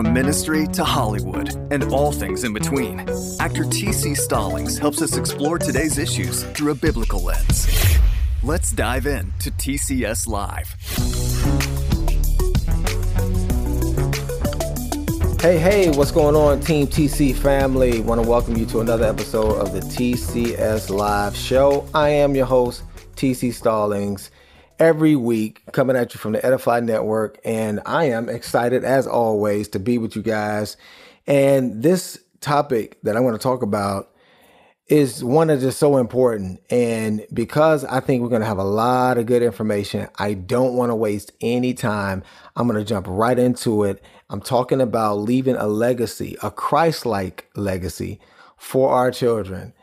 from ministry to Hollywood and all things in between. Actor T.C. Stallings helps us explore today's issues through a biblical lens. Let's dive in to TCS Live. Hey, hey, what's going on, Team TC family? Want to welcome you to another episode of the TCS Live Show. I am your host, TC Stallings, every week coming at you from the Edify Network, and I am excited as always to be with you guys. And this topic that I'm going to talk about is one that's so important. And because I think we're going to have a lot of good information, I don't want to waste any time. I'm going to jump right into it. I'm talking about leaving a legacy, a Christ like legacy for our children.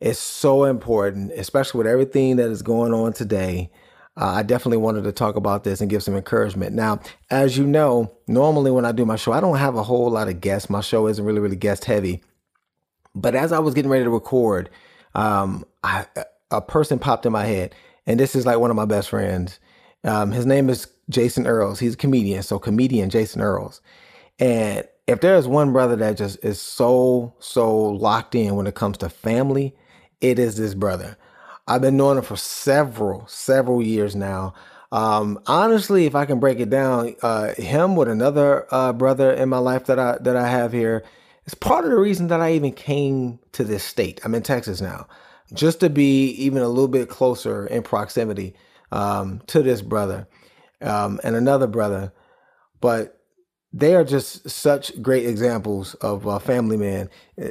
It's so important, especially with everything that is going on today. Uh, I definitely wanted to talk about this and give some encouragement. Now, as you know, normally when I do my show, I don't have a whole lot of guests. My show isn't really, really guest heavy. But as I was getting ready to record, um, I, a person popped in my head, and this is like one of my best friends. Um, his name is Jason Earls. He's a comedian, so comedian Jason Earls. And if there's one brother that just is so so locked in when it comes to family, it is this brother. I've been knowing him for several several years now. Um, honestly, if I can break it down, uh, him with another uh, brother in my life that I that I have here it's part of the reason that I even came to this state. I'm in Texas now, just to be even a little bit closer in proximity um, to this brother um, and another brother. But they are just such great examples of uh, family man.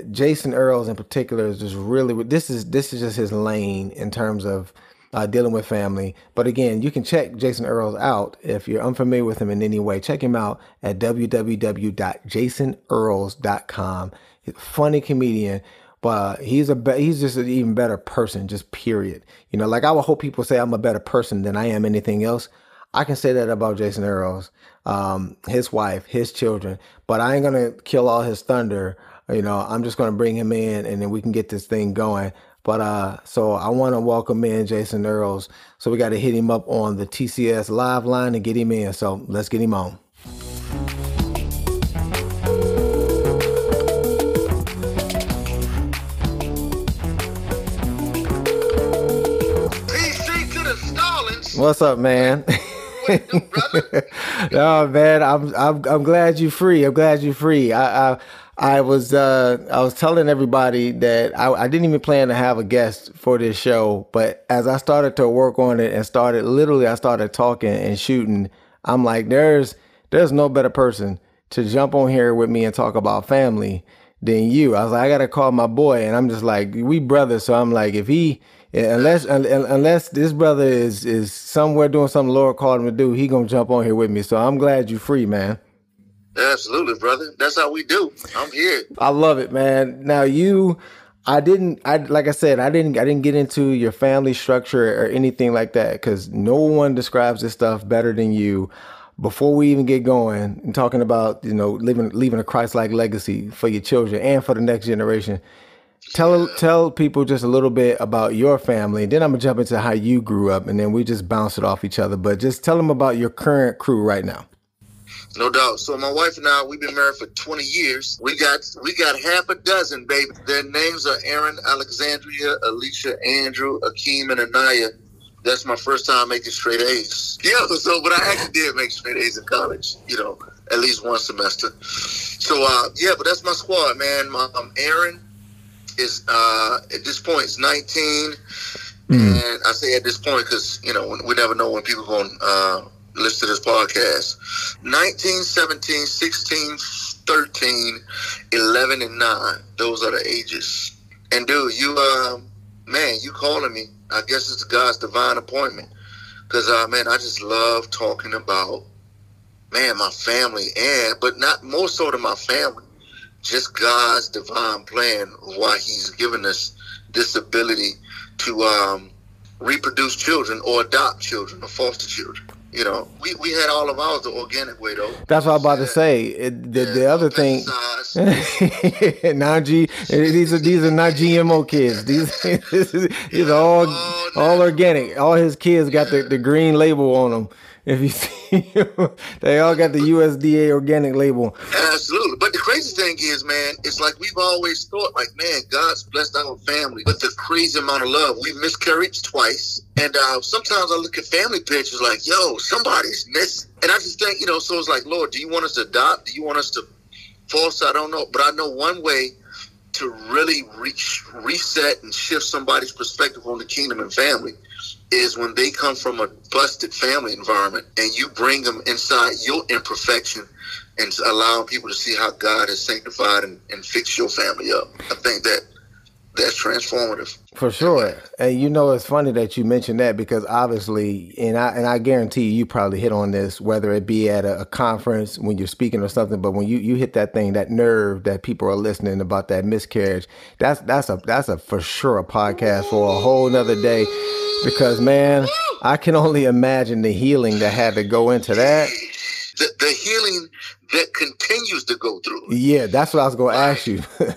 Jason Earls in particular is just really this is this is just his lane in terms of uh, dealing with family. But again, you can check Jason Earls out if you're unfamiliar with him in any way. Check him out at www.jasonearls.com. Funny comedian, but he's a be- he's just an even better person. Just period. You know, like I would hope people say I'm a better person than I am anything else. I can say that about Jason Earls, um, his wife, his children, but I ain't gonna kill all his thunder. You know, I'm just gonna bring him in, and then we can get this thing going. But uh, so I want to welcome in Jason Earls. So we got to hit him up on the TCS live line and get him in. So let's get him on. What's up, man? oh man, I'm I'm I'm glad you're free. I'm glad you're free. I, I I was uh, I was telling everybody that I, I, didn't even plan to have a guest for this show, but as I started to work on it and started literally I started talking and shooting, I'm like, there's there's no better person to jump on here with me and talk about family than you. I was like, I gotta call my boy, and I'm just like, we brothers, so I'm like, if he unless unless this brother is is somewhere doing something Lord called him to do, he gonna jump on here with me. So I'm glad you free, man. Absolutely, brother. That's how we do. I'm here. I love it, man. Now you I didn't I like I said, I didn't I didn't get into your family structure or anything like that cuz no one describes this stuff better than you. Before we even get going and talking about, you know, living leaving a Christ-like legacy for your children and for the next generation. Tell tell people just a little bit about your family, then I'm gonna jump into how you grew up, and then we just bounce it off each other. But just tell them about your current crew right now. No doubt. So my wife and I, we've been married for 20 years. We got we got half a dozen, baby. Their names are Aaron, Alexandria, Alicia, Andrew, Akeem, and Anaya. That's my first time making straight A's. Yeah, so but I actually did make straight A's in college, you know, at least one semester. So uh yeah, but that's my squad, man. My, um, Aaron is uh at this point is 19. Mm. And I say at this point because, you know, we never know when people going to uh listen to this podcast. 19, 17, 16, 13, 11, and 9. Those are the ages. And dude, you, uh, man, you calling me. I guess it's God's divine appointment. Because, uh, man, I just love talking about, man, my family and, but not more so than my family, just God's divine plan, why He's given us this ability to um, reproduce children or adopt children or foster children. You know, we, we had all of ours the organic way though. That's what I'm about to say. It, the, yeah, the other thing, non G. These are these are not GMO kids. These these are all oh, all organic. All his kids got the, the green label on them. If you see, they all got the USDA organic label. Absolutely. But the crazy thing is, man, it's like we've always thought, like, man, God's blessed our family with the crazy amount of love. We've miscarried twice. And uh, sometimes I look at family pictures like, yo, somebody's missing. And I just think, you know, so it's like, Lord, do you want us to adopt? Do you want us to force? I don't know. But I know one way to really reach, reset and shift somebody's perspective on the kingdom and family is when they come from a busted family environment and you bring them inside your imperfection and allowing people to see how God has sanctified and, and fixed your family up. I think that that's transformative. For sure. And you know it's funny that you mentioned that because obviously and I and I guarantee you, you probably hit on this, whether it be at a, a, conference when you're speaking or something, but when you, you hit that thing, that nerve that people are listening about that miscarriage, that's that's a that's a for sure a podcast for a whole nother day because man, I can only imagine the healing that had to go into that. The, the healing that continues to go through. Yeah, that's what I was going to ask you.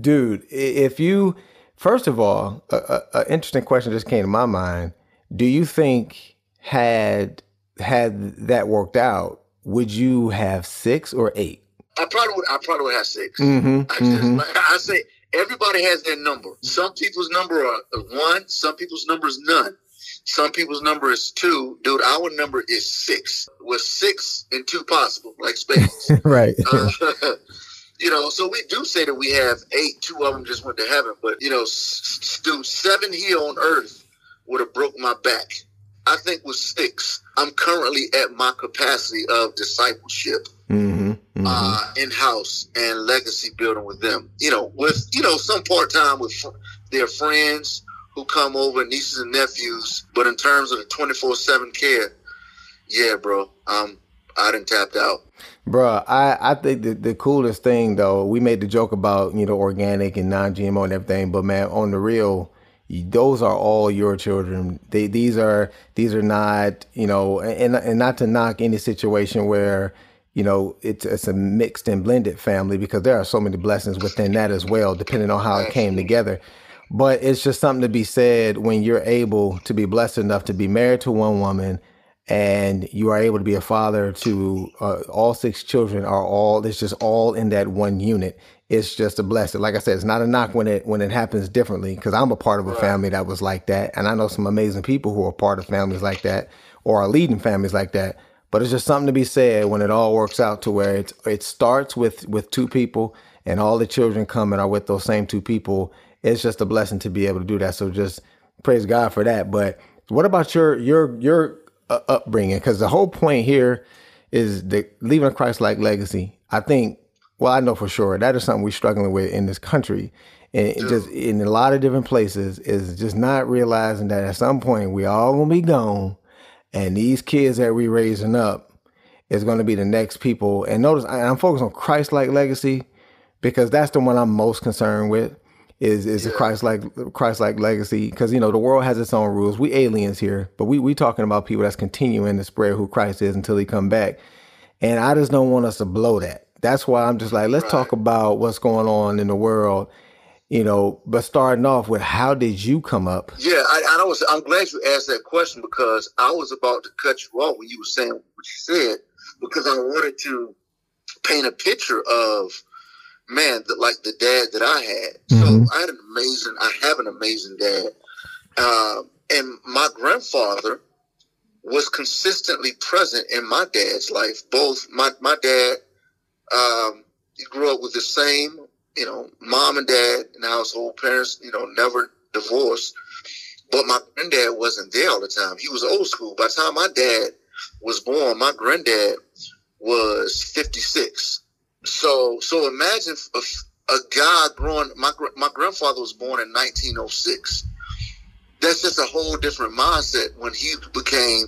Dude, if you, first of all, an interesting question just came to my mind. Do you think had had that worked out, would you have six or eight? I probably would. I probably would have 6 mm-hmm, I, just, mm-hmm. I say everybody has their number. Some people's number are one, some people's number is none. Some people's number is two. Dude, our number is six. With six and two possible, like space. right. Uh, you know, so we do say that we have eight. Two of them just went to heaven. But, you know, dude, seven here on earth would have broke my back. I think with six, I'm currently at my capacity of discipleship mm-hmm, mm-hmm. Uh, in house and legacy building with them. You know, with you know some part time with their friends who come over, nieces and nephews. But in terms of the 24 seven care, yeah, bro, um, I didn't tapped out. Bro, I, I think the, the coolest thing though, we made the joke about, you know, organic and non GMO and everything, but man, on the real, those are all your children. They these are these are not you know and and not to knock any situation where you know it's it's a mixed and blended family because there are so many blessings within that as well, depending on how it came together. But it's just something to be said when you're able to be blessed enough to be married to one woman and you are able to be a father to uh, all six children are all it's just all in that one unit it's just a blessing. Like I said, it's not a knock when it when it happens differently because I'm a part of a family that was like that, and I know some amazing people who are part of families like that or are leading families like that. But it's just something to be said when it all works out to where it's it starts with with two people and all the children come and are with those same two people. It's just a blessing to be able to do that. So just praise God for that. But what about your your your uh, upbringing? Because the whole point here is the leaving a Christ-like legacy. I think well, I know for sure that is something we're struggling with in this country, and just in a lot of different places is just not realizing that at some point we all gonna be gone, and these kids that we raising up is gonna be the next people. And notice I'm focused on Christ-like legacy because that's the one I'm most concerned with. Is is yeah. a Christ-like Christ-like legacy? Because you know the world has its own rules. We aliens here, but we we talking about people that's continuing to spread who Christ is until He come back. And I just don't want us to blow that that's why I'm just like, let's right. talk about what's going on in the world, you know. But starting off with, how did you come up? Yeah, I, I was. I'm glad you asked that question because I was about to cut you off when you were saying what you said because I wanted to paint a picture of man, like the dad that I had. Mm-hmm. So I had an amazing. I have an amazing dad, uh, and my grandfather was consistently present in my dad's life. Both my my dad um, he grew up with the same, you know, mom and dad the household. Parents, you know, never divorced. But my granddad wasn't there all the time. He was old school. By the time my dad was born, my granddad was 56. So, so imagine a, a guy growing. My my grandfather was born in 1906. That's just a whole different mindset when he became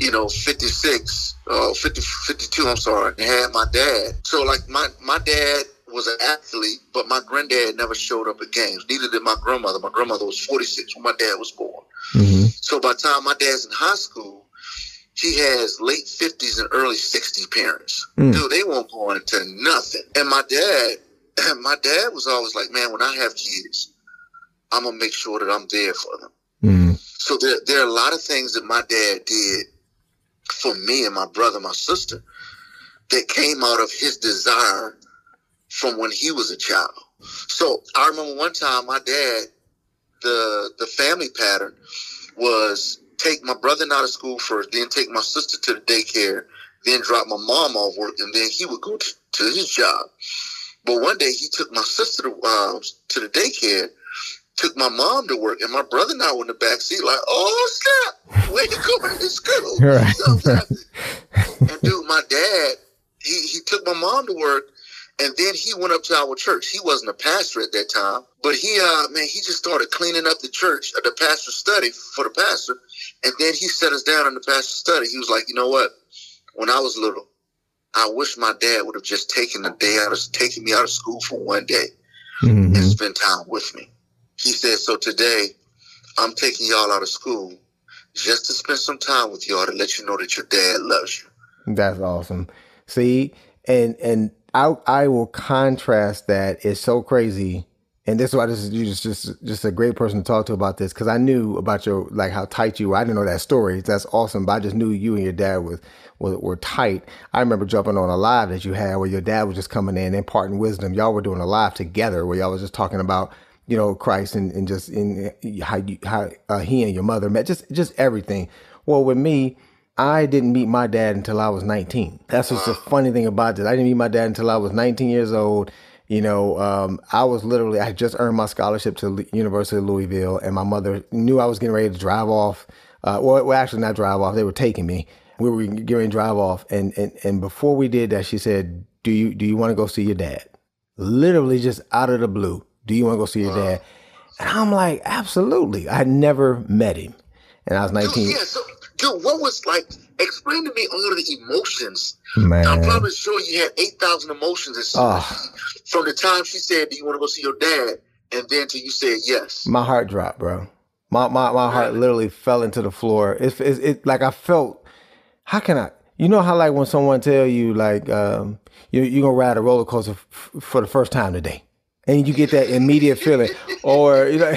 you know, 56, uh, 50, 52, I'm sorry, and had my dad. So, like, my, my dad was an athlete, but my granddad never showed up at games. Neither did my grandmother. My grandmother was 46 when my dad was born. Mm-hmm. So, by the time my dad's in high school, he has late 50s and early 60s parents. Mm. Dude, they won't go into nothing. And my dad, my dad was always like, man, when I have kids, I'm gonna make sure that I'm there for them. Mm. So there, there are a lot of things that my dad did for me and my brother, my sister, that came out of his desire from when he was a child. So I remember one time my dad, the the family pattern was take my brother out of school first, then take my sister to the daycare, then drop my mom off work, and then he would go to, to his job. But one day he took my sister to, uh, to the daycare, took my mom to work, and my brother and I were in the back seat like, oh snap, where you going to school? Right. So, and dude, my dad, he, he took my mom to work, and then he went up to our church. He wasn't a pastor at that time, but he, uh, man, he just started cleaning up the church, uh, the pastor's study for the pastor. And then he set us down in the pastor's study. He was like, you know what? When I was little, I wish my dad would have just taken the day out of taking me out of school for one day mm-hmm. and spend time with me. He said, so today I'm taking y'all out of school just to spend some time with y'all to let you know that your dad loves you. That's awesome. See, and and I I will contrast that. It's so crazy, and this is why this is you just just just a great person to talk to about this because I knew about your like how tight you were. I didn't know that story. That's awesome, but I just knew you and your dad was were, were tight. I remember jumping on a live that you had where your dad was just coming in imparting wisdom. Y'all were doing a live together where y'all was just talking about you know Christ and, and just in how you how uh, he and your mother met, just just everything. Well, with me I didn't meet my dad until I was 19. That's what's the funny thing about this. I didn't meet my dad until I was 19 years old. You know, um, I was literally, I just earned my scholarship to University of Louisville, and my mother knew I was getting ready to drive off. Uh, well, well, actually, not drive off. They were taking me. We were getting ready to drive off, and and and before we did that, she said, "Do you do you want to go see your dad?" Literally, just out of the blue, "Do you want to go see your dad?" And I'm like, "Absolutely." I had never met him, and I was 19. Yeah, so dude, what was like? Explain to me all of the emotions. Man. I'm probably sure you had eight thousand emotions oh. from the time she said, "Do you want to go see your dad?" and then till you said yes. My heart dropped, bro. My my my heart literally fell into the floor. It's it, it like I felt. How can I? You know how like when someone tell you like um, you you gonna ride a roller coaster f- for the first time today, and you get that immediate feeling, or you know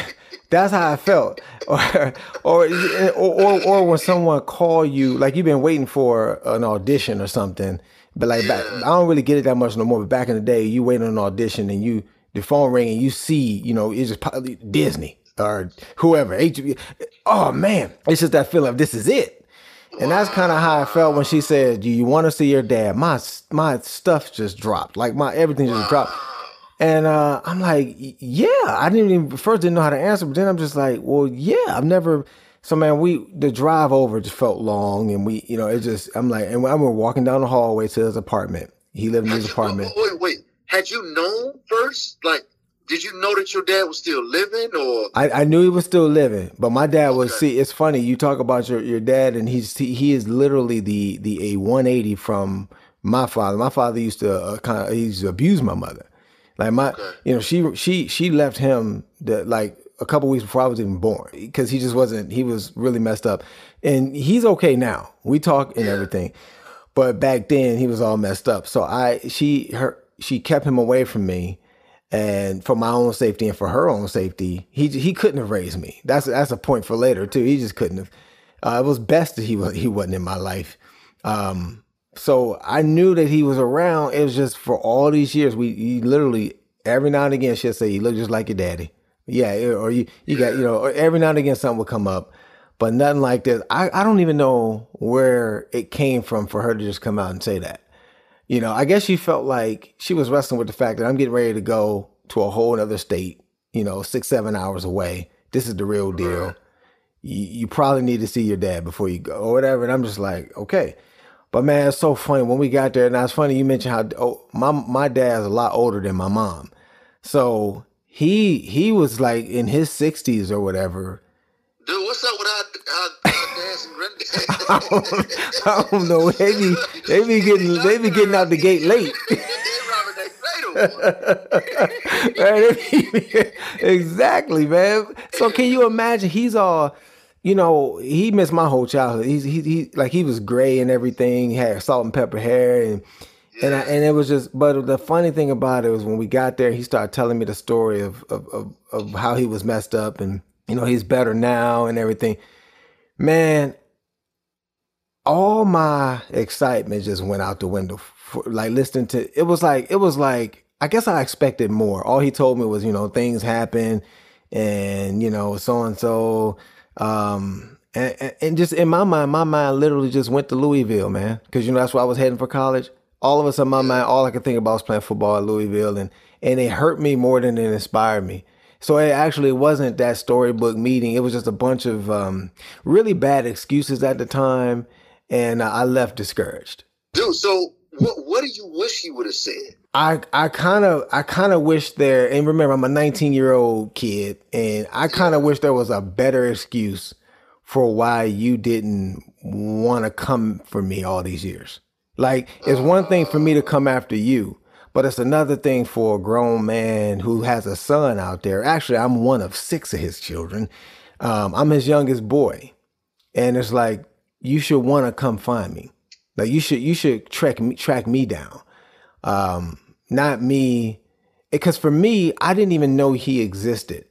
that's how I felt. Or, or, or, or, when someone call you, like you've been waiting for an audition or something, but like back, I don't really get it that much no more. But back in the day, you wait on an audition and you, the phone ring and you see, you know, it's just probably Disney or whoever. HBO. Oh man, it's just that feeling of this is it. And that's kind of how I felt when she said, "Do you want to see your dad?" My my stuff just dropped, like my everything just dropped. And uh, I'm like, yeah, I didn't even first didn't know how to answer, but then I'm just like, well, yeah, I've never. So man, we the drive over just felt long, and we, you know, it just I'm like, and I were walking down the hallway to his apartment. He lived in his apartment. Wait, wait, wait. Had you known first? Like, did you know that your dad was still living, or I, I knew he was still living, but my dad okay. was. See, it's funny you talk about your your dad, and he's he, he is literally the the a 180 from my father. My father used to uh, kind of he used to abuse my mother. Like my, okay. you know, she she she left him the, like a couple weeks before I was even born because he just wasn't. He was really messed up, and he's okay now. We talk and everything, but back then he was all messed up. So I she her she kept him away from me, and for my own safety and for her own safety, he he couldn't have raised me. That's that's a point for later too. He just couldn't have. Uh, it was best that he was he wasn't in my life. Um, so I knew that he was around. It was just for all these years, we he literally every now and again she'll say, "You look just like your daddy." Yeah, eh, or you you got you know, every now and again something would come up, but nothing like this. I I don't even know where it came from for her to just come out and say that. You know, I guess she felt like she was wrestling with the fact that I'm getting ready to go to a whole other state. You know, six seven hours away. This is the real deal. You, you probably need to see your dad before you go or whatever. And I'm just like, okay. But man, it's so funny when we got there. Now it's funny you mentioned how oh, my my dad's a lot older than my mom, so he he was like in his sixties or whatever. Dude, what's up with our, our, our dads and granddad? I, don't, know. They be they be getting they be getting out the gate late. exactly, man. So can you imagine? He's all you know, he missed my whole childhood. He's he, he like he was gray and everything. He had salt and pepper hair and yeah. and I, and it was just. But the funny thing about it was when we got there, he started telling me the story of of of, of how he was messed up and you know he's better now and everything. Man, all my excitement just went out the window. For, like listening to it was like it was like I guess I expected more. All he told me was you know things happen and you know so and so um, and, and just in my mind, my mind literally just went to Louisville, man, because you know that's where I was heading for college. All of a sudden, my mind, all I could think about was playing football at Louisville, and and it hurt me more than it inspired me. So it actually wasn't that storybook meeting. It was just a bunch of um, really bad excuses at the time, and I left discouraged. Dude, so what what do you wish you would have said? I I kind of I kind of wish there and remember I'm a 19 year old kid and I kind of wish there was a better excuse for why you didn't want to come for me all these years. Like it's one thing for me to come after you, but it's another thing for a grown man who has a son out there. Actually, I'm one of six of his children. Um, I'm his youngest boy, and it's like you should want to come find me. Like you should you should track me track me down. Um, not me. Because for me, I didn't even know he existed,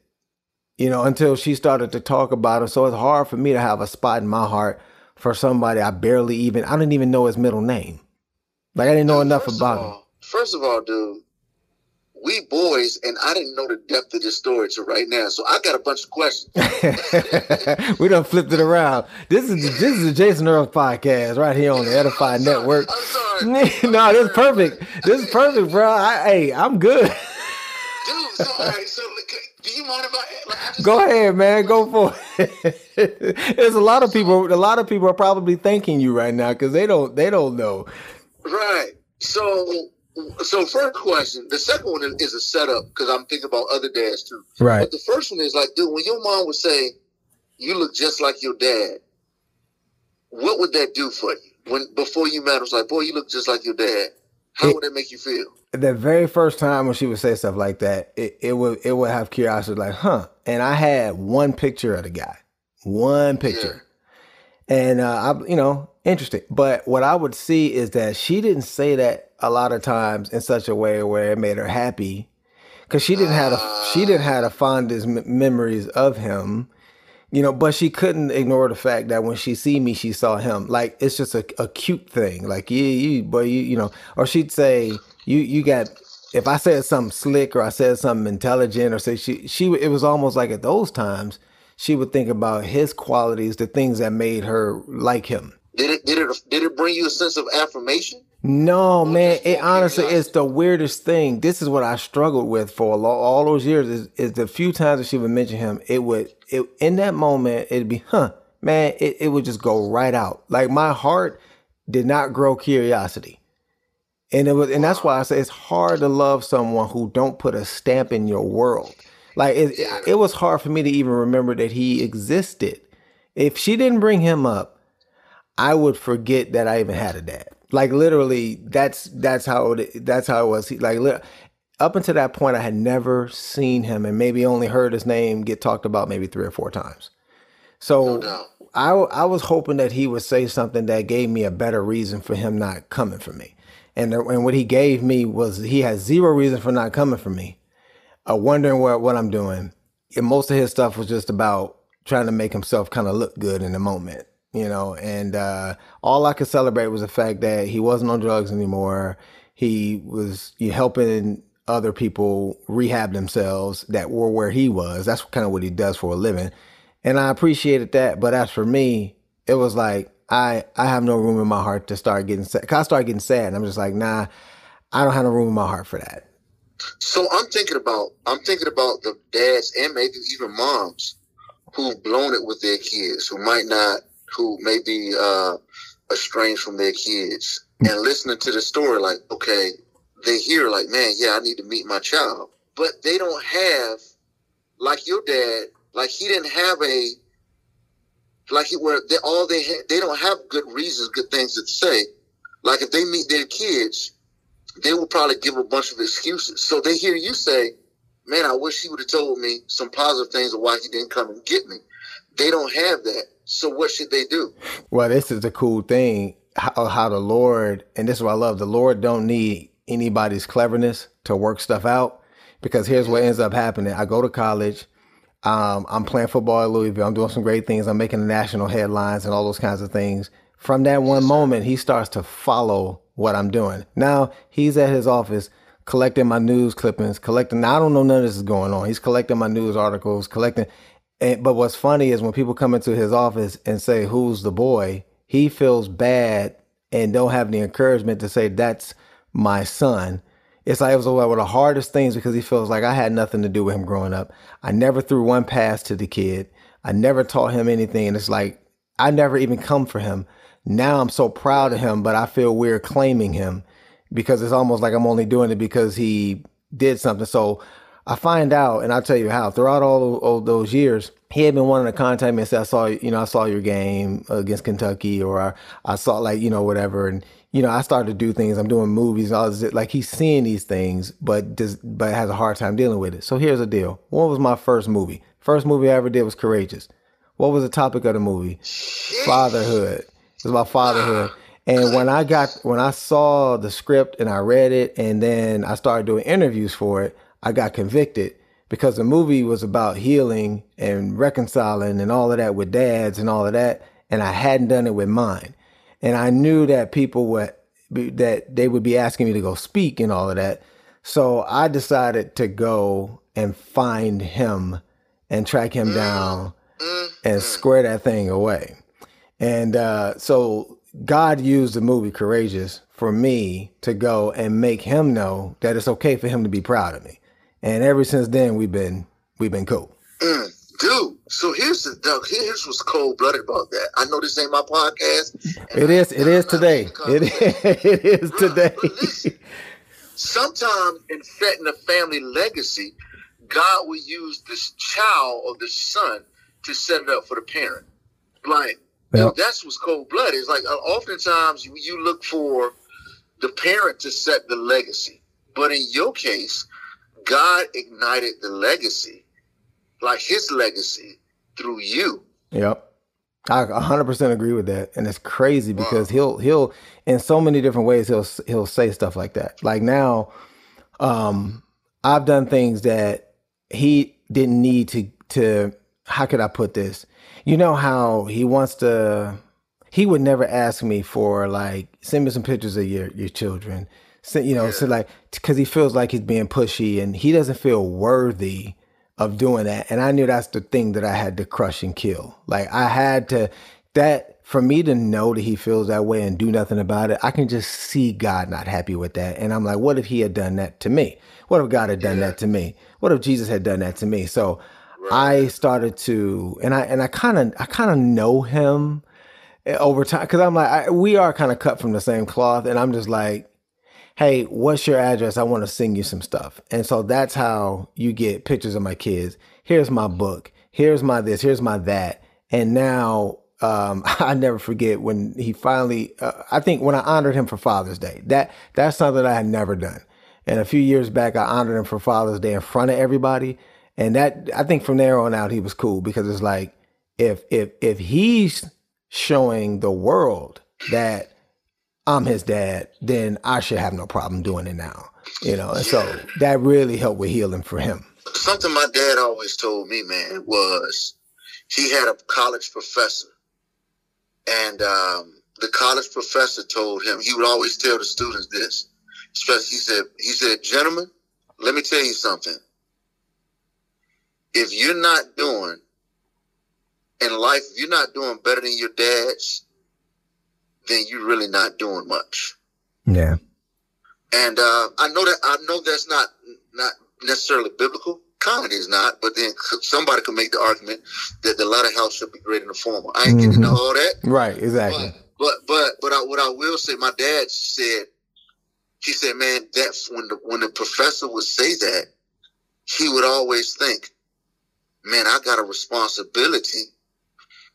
you know, until she started to talk about him. So it's hard for me to have a spot in my heart for somebody I barely even, I didn't even know his middle name. Like I didn't know enough about all, him. First of all, dude, we boys, and I didn't know the depth of this story to right now. So I got a bunch of questions. we done flipped it around. This is this is the Jason Earl podcast right here on the Edify Network. I'm sorry. no, this is perfect. This is perfect, bro. I, hey, I'm good. Dude, so, all right, so do you mind if I, like, Go ahead, man. Go for it. There's a lot of people. A lot of people are probably thanking you right now because they don't. They don't know. Right. So so first question, the second one is a setup because I'm thinking about other dads too. Right. But the first one is like, dude, when your mom would say, "You look just like your dad," what would that do for you? When before you met, it was like, "Boy, you look just like your dad." How it, would that make you feel? The very first time when she would say stuff like that, it, it would it would have curiosity, like, huh? And I had one picture of the guy, one picture, yeah. and uh, I, you know, interesting. But what I would see is that she didn't say that a lot of times in such a way where it made her happy. Because she didn't have a she didn't have the fondest m- memories of him you know but she couldn't ignore the fact that when she see me she saw him. Like it's just a, a cute thing. Like yeah you but you you know or she'd say you you got if i said something slick or i said something intelligent or say she she it was almost like at those times she would think about his qualities the things that made her like him. Did it did it did it bring you a sense of affirmation no, man. It honestly is the weirdest thing. This is what I struggled with for all those years. Is, is the few times that she would mention him, it would it in that moment it'd be, huh, man. It, it would just go right out. Like my heart did not grow curiosity, and it was, and that's why I say it's hard to love someone who don't put a stamp in your world. Like it, it, it was hard for me to even remember that he existed. If she didn't bring him up, I would forget that I even had a dad. Like literally, that's that's how it that's how it was. He, like up until that point, I had never seen him, and maybe only heard his name get talked about maybe three or four times. So no I I was hoping that he would say something that gave me a better reason for him not coming for me, and and what he gave me was he had zero reason for not coming for me. Uh, wondering what what I'm doing. And most of his stuff was just about trying to make himself kind of look good in the moment you know, and uh, all I could celebrate was the fact that he wasn't on drugs anymore. He was you know, helping other people rehab themselves that were where he was. That's kind of what he does for a living, and I appreciated that. But as for me, it was like I I have no room in my heart to start getting sad. Cause I started getting sad, and I'm just like, nah, I don't have no room in my heart for that. So I'm thinking about I'm thinking about the dads and maybe even moms who've blown it with their kids, who might not who may be uh, estranged from their kids and listening to the story, like, okay, they hear like, man, yeah, I need to meet my child, but they don't have like your dad, like he didn't have a like he where they all they ha- they don't have good reasons, good things to say. Like if they meet their kids, they will probably give a bunch of excuses. So they hear you say, "Man, I wish he would have told me some positive things of why he didn't come and get me." They don't have that. So what should they do? Well, this is the cool thing how, how the Lord, and this is what I love. The Lord don't need anybody's cleverness to work stuff out because here's what ends up happening. I go to college. Um, I'm playing football at Louisville. I'm doing some great things. I'm making the national headlines and all those kinds of things. From that one moment, he starts to follow what I'm doing. Now he's at his office collecting my news clippings, collecting. Now I don't know none of this is going on. He's collecting my news articles, collecting. And, but what's funny is when people come into his office and say, "Who's the boy?" He feels bad and don't have the encouragement to say that's my son. It's like it was one of the hardest things because he feels like I had nothing to do with him growing up. I never threw one pass to the kid. I never taught him anything. And it's like I never even come for him. Now I'm so proud of him, but I feel weird claiming him because it's almost like I'm only doing it because he did something. So I find out, and I'll tell you how. Throughout all, all those years, he had been wanting to contact me and say, "I saw, you know, I saw your game against Kentucky, or I, I saw like, you know, whatever." And you know, I started to do things. I'm doing movies, all this. Like he's seeing these things, but does, but has a hard time dealing with it. So here's the deal. What was my first movie? First movie I ever did was Courageous. What was the topic of the movie? Fatherhood. It was about fatherhood. And when I got when I saw the script and I read it and then I started doing interviews for it, I got convicted because the movie was about healing and reconciling and all of that with dads and all of that and I hadn't done it with mine. And I knew that people would that they would be asking me to go speak and all of that. So I decided to go and find him and track him mm, down mm, and mm. square that thing away. And uh, so God used the movie Courageous for me to go and make him know that it's okay for him to be proud of me. And ever since then, we've been we've been cool. Mm, dude, so here's the Doug. Here's what's cold blooded about that. I know this ain't my podcast. It is. It is today. It is, it is today. Listen, sometimes in setting a family legacy, God will use this child or this son to set it up for the parent. Like Yep. that's what's cold blooded. It's like uh, oftentimes you, you look for the parent to set the legacy, but in your case, God ignited the legacy, like His legacy, through you. Yep. I 100% agree with that. And it's crazy because he'll he'll in so many different ways he'll he'll say stuff like that. Like now um I've done things that he didn't need to to how could I put this? You know how he wants to he would never ask me for like send me some pictures of your your children. Send, you know, so like because he feels like he's being pushy and he doesn't feel worthy of doing that. And I knew that's the thing that I had to crush and kill. Like I had to that for me to know that he feels that way and do nothing about it, I can just see God not happy with that. And I'm like, what if he had done that to me? What if God had done that to me? What if Jesus had done that to me? So I started to and I and I kind of I kind of know him eh, over time because I'm like I, we are kind of cut from the same cloth and I'm just like hey, what's your address? I want to sing you some stuff. And so that's how you get pictures of my kids. Here's my book. Here's my this. Here's my that. And now um, I never forget when he finally. Uh, I think when I honored him for Father's Day. That that's something I had never done. And a few years back, I honored him for Father's Day in front of everybody. And that I think from there on out, he was cool because it's like if if if he's showing the world that I'm his dad, then I should have no problem doing it now. You know, and so that really helped with healing for him. Something my dad always told me, man, was he had a college professor, and um, the college professor told him he would always tell the students this. He said, he said, gentlemen, let me tell you something. If you're not doing in life, if you're not doing better than your dads, then you're really not doing much. Yeah. And uh, I know that I know that's not not necessarily biblical. Comedy is not, but then somebody could make the argument that the latter house should be greater than the former. I ain't getting into Mhm. all that, Right. Exactly. but but but but I, what I will say, my dad said, he said, man, that when the when the professor would say that, he would always think, man, I got a responsibility,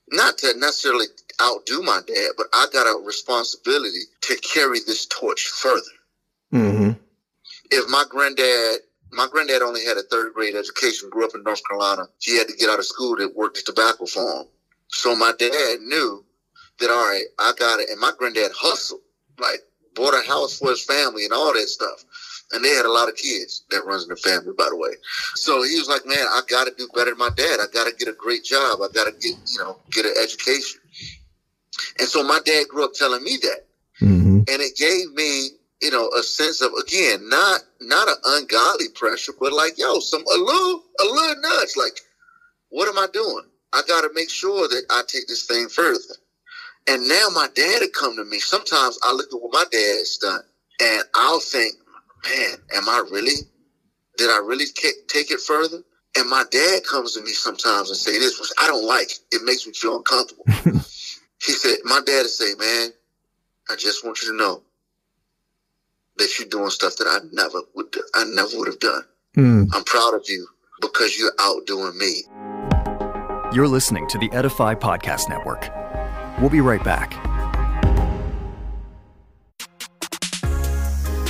not to necessarily outdo my dad, but I got a responsibility to carry this torch further hmm if my granddad my granddad only had a third grade education, grew up in North Carolina. He had to get out of school to work the tobacco farm. So my dad knew that, all right, I got it. And my granddad hustled, like bought a house for his family and all that stuff. And they had a lot of kids that runs in the family, by the way. So he was like, man, I got to do better than my dad. I got to get a great job. I got to get, you know, get an education. And so my dad grew up telling me that. Mm-hmm. And it gave me, you know, a sense of, again, not, not an ungodly pressure, but like, yo, some, a little, a little nudge. Like, what am I doing? I got to make sure that I take this thing further. And now my dad had come to me. Sometimes I look at what my dad has done and I'll think, man, am I really, did I really take it further? And my dad comes to me sometimes and say this, which I don't like. It makes me feel uncomfortable. he said, my dad would say, man, I just want you to know that you're doing stuff that I never would, I never would have done. Mm. I'm proud of you because you're outdoing me. You're listening to the Edify Podcast Network. We'll be right back.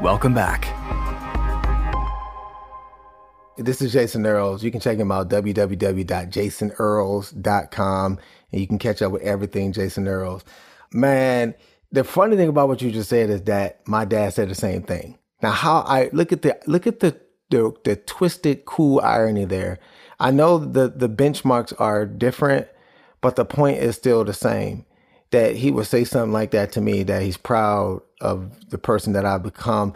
Welcome back. This is Jason Earls. You can check him out www.jasonearls.com and you can catch up with everything Jason Earls. Man, the funny thing about what you just said is that my dad said the same thing. Now, how I look at the look at the the, the twisted, cool irony there. I know the the benchmarks are different, but the point is still the same that he would say something like that to me that he's proud of the person that I've become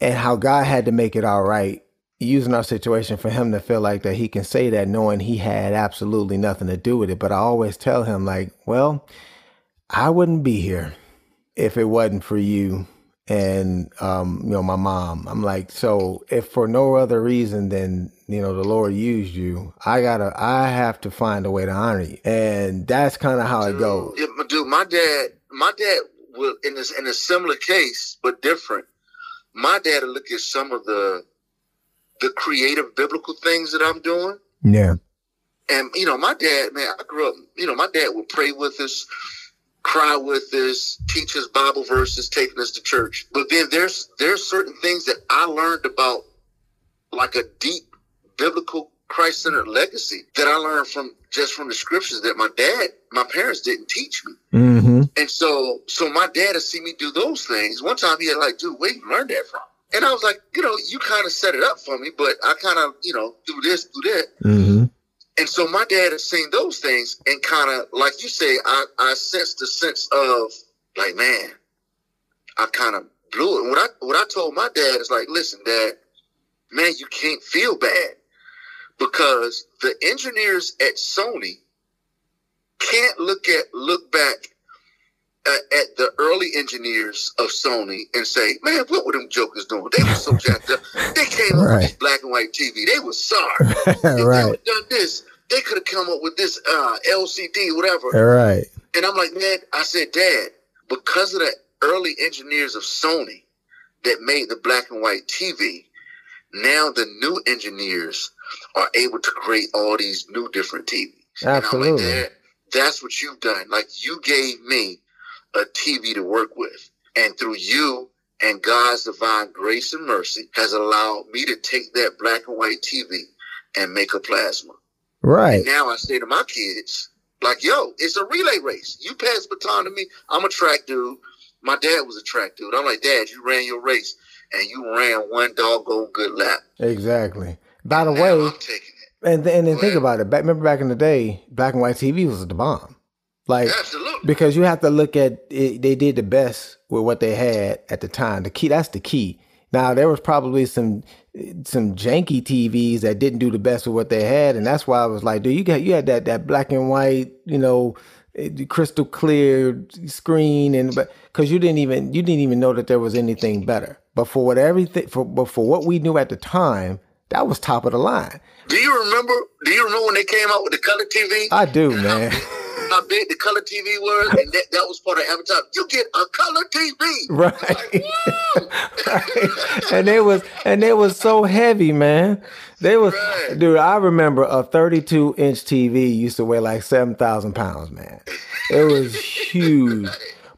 and how God had to make it all right using our situation for him to feel like that he can say that knowing he had absolutely nothing to do with it but I always tell him like well I wouldn't be here if it wasn't for you and um, you know my mom. I'm like, so if for no other reason than you know the Lord used you, I gotta, I have to find a way to honor you, and that's kind of how dude, it goes. Yeah, dude, my dad, my dad will in this in a similar case but different. My dad will look at some of the the creative biblical things that I'm doing. Yeah. And you know, my dad, man, I grew up. You know, my dad would pray with us cry with us, teach us Bible verses, taking us to church. But then there's there's certain things that I learned about like a deep biblical Christ centered legacy that I learned from just from the scriptures that my dad, my parents didn't teach me. Mm-hmm. And so so my dad to seen me do those things. One time he had like, dude, where you learned that from? And I was like, you know, you kind of set it up for me, but I kind of, you know, do this, do that. Mm-hmm. And so my dad has seen those things and kind of, like you say, I, I sensed the sense of like, man, I kind of blew it. What I, what I told my dad is like, listen, dad, man, you can't feel bad because the engineers at Sony can't look at, look back at the early engineers of Sony and say, man, what were them jokers doing? They were so jacked up. They came up with black and white TV. They were sorry. if right. they had done this, they could have come up with this uh, LCD, whatever. All right. And I'm like, man, I said, Dad, because of the early engineers of Sony that made the black and white TV, now the new engineers are able to create all these new different TVs. Absolutely. Like, that's what you've done. Like you gave me a TV to work with. And through you and God's divine grace and mercy has allowed me to take that black and white TV and make a plasma. Right. And now I say to my kids, like, yo, it's a relay race. You pass baton to me. I'm a track dude. My dad was a track dude. I'm like, Dad, you ran your race and you ran one doggone good lap. Exactly. By the now way, I'm taking it. And, and then think about it. Back, remember back in the day, black and white TV was the bomb. Like, Absolutely. because you have to look at it, they did the best with what they had at the time. The key, that's the key. Now there was probably some some janky TVs that didn't do the best with what they had, and that's why I was like, dude, you got you had that that black and white, you know, eh, crystal clear screen and but because you didn't even you didn't even know that there was anything better but for what everything for but for what we knew at the time that was top of the line do you remember do you remember when they came out with the color tv i do man how big the color TV was, and that, that was part of advertising. You get a color TV, right? Like, right. And it was and it was so heavy, man. They was, right. dude. I remember a 32 inch TV used to weigh like seven thousand pounds, man. It was huge.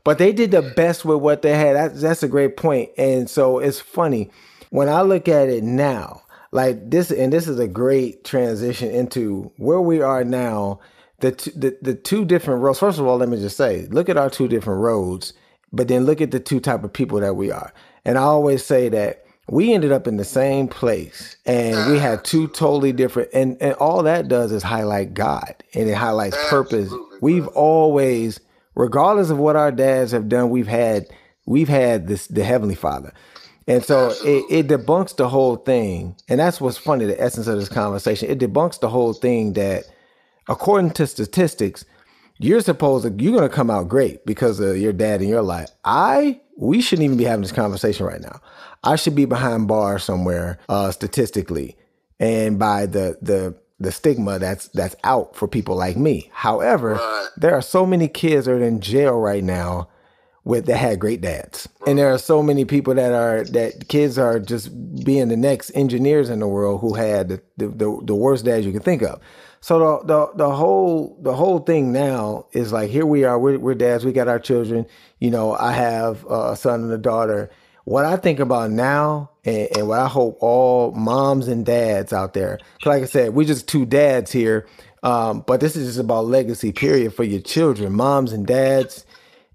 But they did the best with what they had. That's, that's a great point. And so it's funny when I look at it now, like this, and this is a great transition into where we are now the, t- the the two different roads. First of all, let me just say, look at our two different roads, but then look at the two type of people that we are. And I always say that we ended up in the same place and we had two totally different and, and all that does is highlight God and it highlights purpose. We've always, regardless of what our dads have done, we've had we've had this the Heavenly Father. And so it, it debunks the whole thing. And that's what's funny, the essence of this conversation. It debunks the whole thing that according to statistics, you're supposed to you're gonna come out great because of your dad in your life. I we shouldn't even be having this conversation right now. I should be behind bars somewhere, uh, statistically, and by the the the stigma that's that's out for people like me. However, there are so many kids that are in jail right now with that had great dads. And there are so many people that are that kids are just being the next engineers in the world who had the the, the, worst dads you can think of. So the, the the whole the whole thing now is like here we are we're, we're dads we got our children you know I have a son and a daughter what I think about now and, and what I hope all moms and dads out there like I said we're just two dads here um, but this is just about legacy period for your children moms and dads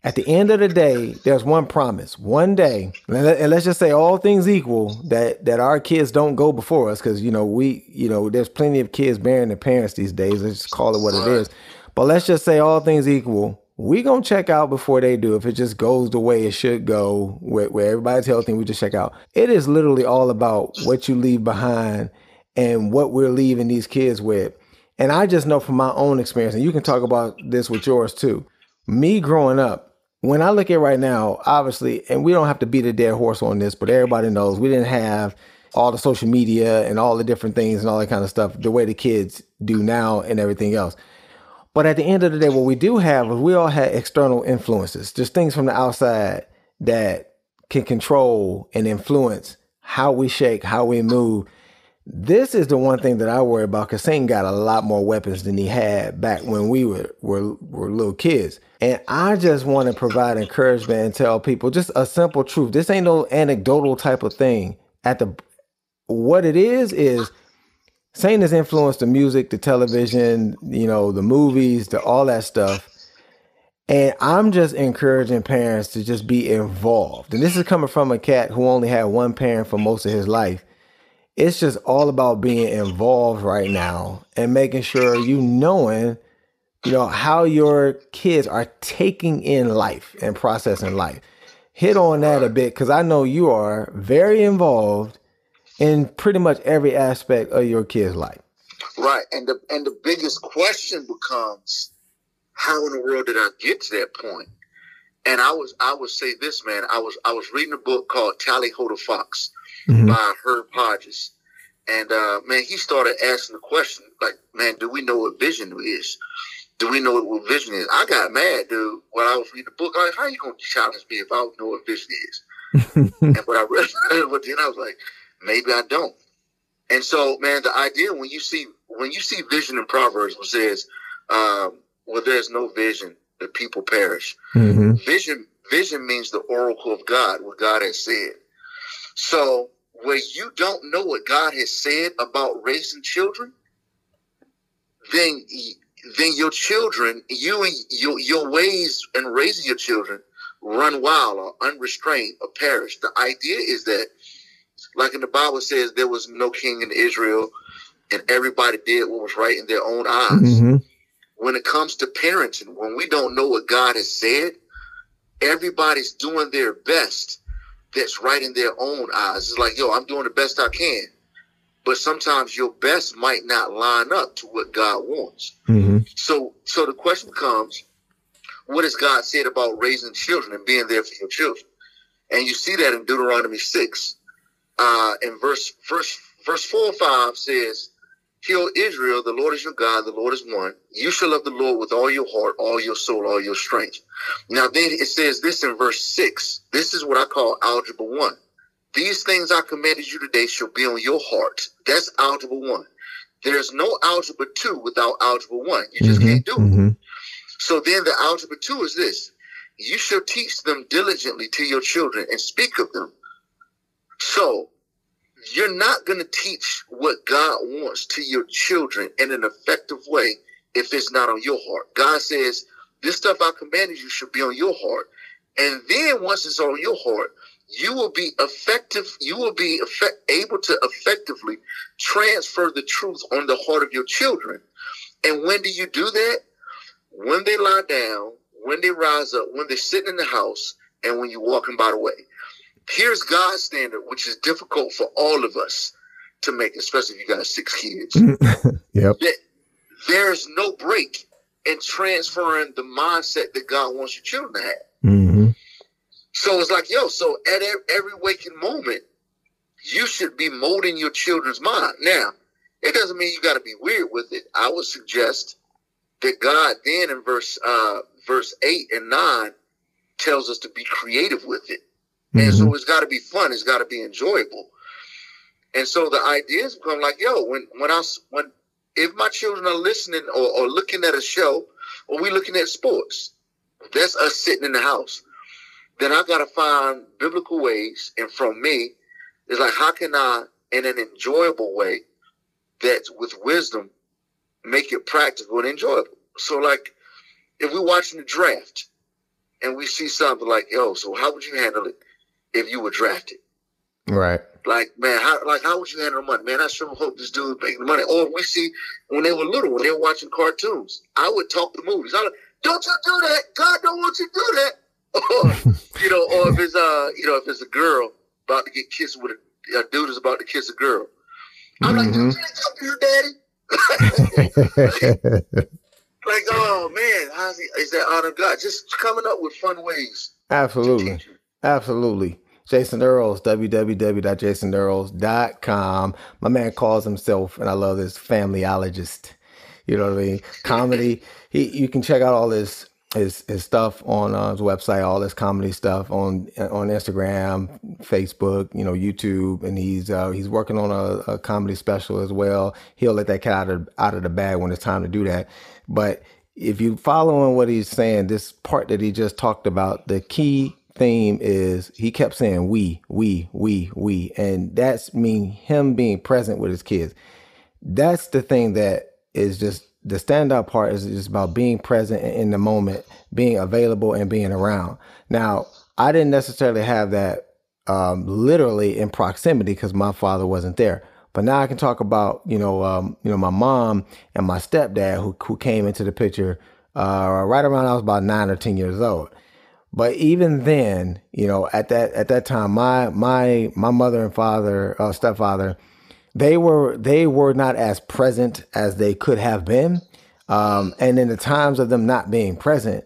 at the end of the day, there's one promise. One day, and let's just say all things equal, that that our kids don't go before us, because you know we, you know, there's plenty of kids bearing their parents these days. Let's just call it what it is. But let's just say all things equal, we gonna check out before they do. If it just goes the way it should go, where, where everybody's healthy, we just check out. It is literally all about what you leave behind and what we're leaving these kids with. And I just know from my own experience, and you can talk about this with yours too. Me growing up, when I look at right now, obviously, and we don't have to beat a dead horse on this, but everybody knows we didn't have all the social media and all the different things and all that kind of stuff the way the kids do now and everything else. But at the end of the day, what we do have is we all had external influences, just things from the outside that can control and influence how we shake, how we move. This is the one thing that I worry about because Satan got a lot more weapons than he had back when we were, were, were little kids. And I just want to provide encouragement and tell people just a simple truth. This ain't no anecdotal type of thing. At the what it is is Satan has influenced the music, the television, you know, the movies, the all that stuff. And I'm just encouraging parents to just be involved. And this is coming from a cat who only had one parent for most of his life. It's just all about being involved right now and making sure you knowing you know, how your kids are taking in life and processing life. Hit on that a bit because I know you are very involved in pretty much every aspect of your kid's life. Right. And the and the biggest question becomes how in the world did I get to that point? And I was I would say this, man. I was I was reading a book called Tally Ho the Fox mm-hmm. by Herb Hodges. And uh, man, he started asking the question, like, man, do we know what vision is? do we know what vision is? I got mad, dude, when I was reading the book. I was like, how are you going to challenge me if I don't know what vision is? and when I read but then I was like, maybe I don't. And so, man, the idea when you see when you see vision in Proverbs, which says, um, "Well, there's no vision, the people perish." Mm-hmm. Vision vision means the oracle of God, what God has said. So, where you don't know what God has said about raising children, then then your children, you and your, your ways in raising your children run wild or unrestrained or perish. The idea is that, like in the Bible says, there was no king in Israel and everybody did what was right in their own eyes. Mm-hmm. When it comes to parenting, when we don't know what God has said, everybody's doing their best that's right in their own eyes. It's like, yo, I'm doing the best I can but sometimes your best might not line up to what God wants. Mm-hmm. So, so the question becomes, what has God said about raising children and being there for your children? And you see that in Deuteronomy 6. Uh, in verse, verse, verse 4 and 5 says, Hear Israel, the Lord is your God, the Lord is one. You shall love the Lord with all your heart, all your soul, all your strength. Now then it says this in verse 6. This is what I call algebra 1. These things I commanded you today shall be on your heart. That's algebra 1. There's no algebra 2 without algebra 1. You just mm-hmm, can't do it. Mm-hmm. So then the algebra 2 is this. You shall teach them diligently to your children and speak of them. So you're not going to teach what God wants to your children in an effective way if it's not on your heart. God says, this stuff I commanded you should be on your heart. And then once it's on your heart, you will be effective. You will be effect, able to effectively transfer the truth on the heart of your children. And when do you do that? When they lie down, when they rise up, when they're sitting in the house, and when you're walking by the way. Here's God's standard, which is difficult for all of us to make, especially if you got six kids. yep. There's no break in transferring the mindset that God wants your children to have. Mm-hmm. So it's like, yo, so at every waking moment, you should be molding your children's mind. Now, it doesn't mean you got to be weird with it. I would suggest that God then in verse uh, verse eight and nine tells us to be creative with it, mm-hmm. and so mm-hmm. it's got to be fun. It's got to be enjoyable. And so the ideas become like, yo, when when I when if my children are listening or, or looking at a show, or we looking at sports, that's us sitting in the house then I got to find biblical ways. And from me, it's like, how can I, in an enjoyable way, that's with wisdom, make it practical and enjoyable? So, like, if we're watching the draft and we see something like, yo, so how would you handle it if you were drafted? Right. Like, man, how like how would you handle the money? Man, I sure hope this dude making money. Or we see when they were little, when they were watching cartoons, I would talk the movies. I would, don't you do that? God don't want you to do that. or you know, or if it's uh, you know, if it's a girl about to get kissed with a, a dude is about to kiss a girl, I'm mm-hmm. like, talk to your daddy. like, oh man, how's he, is that honor of God? Just coming up with fun ways. Absolutely, absolutely. Jason Earls, www.jasonearls.com. My man calls himself, and I love this, familyologist. You know what I mean? Comedy. he, you can check out all this his his stuff on uh, his website, all his comedy stuff on on Instagram, Facebook, you know, YouTube, and he's uh, he's working on a, a, comedy special as well. He'll let that cat out of out of the bag when it's time to do that. But if you following what he's saying, this part that he just talked about, the key theme is he kept saying we, we, we, we, and that's mean him being present with his kids. That's the thing that is just the standout part is just about being present in the moment, being available, and being around. Now, I didn't necessarily have that um, literally in proximity because my father wasn't there. But now I can talk about you know um, you know my mom and my stepdad who who came into the picture uh, right around I was about nine or ten years old. But even then, you know, at that at that time, my my my mother and father, uh, stepfather, they were they were not as present as they could have been. Um, and in the times of them not being present,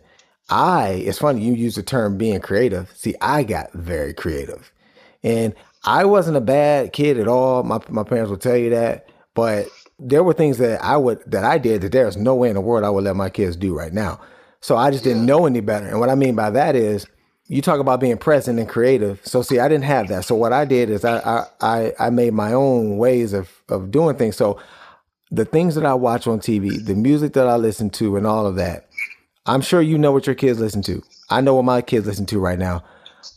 I it's funny you use the term being creative. See, I got very creative, and I wasn't a bad kid at all. My my parents will tell you that, but there were things that I would that I did that there's no way in the world I would let my kids do right now. So I just didn't know any better. And what I mean by that is you talk about being present and creative. So see, I didn't have that. So what I did is I I I made my own ways of of doing things. So the things that I watch on TV, the music that I listen to, and all of that, I'm sure you know what your kids listen to. I know what my kids listen to right now.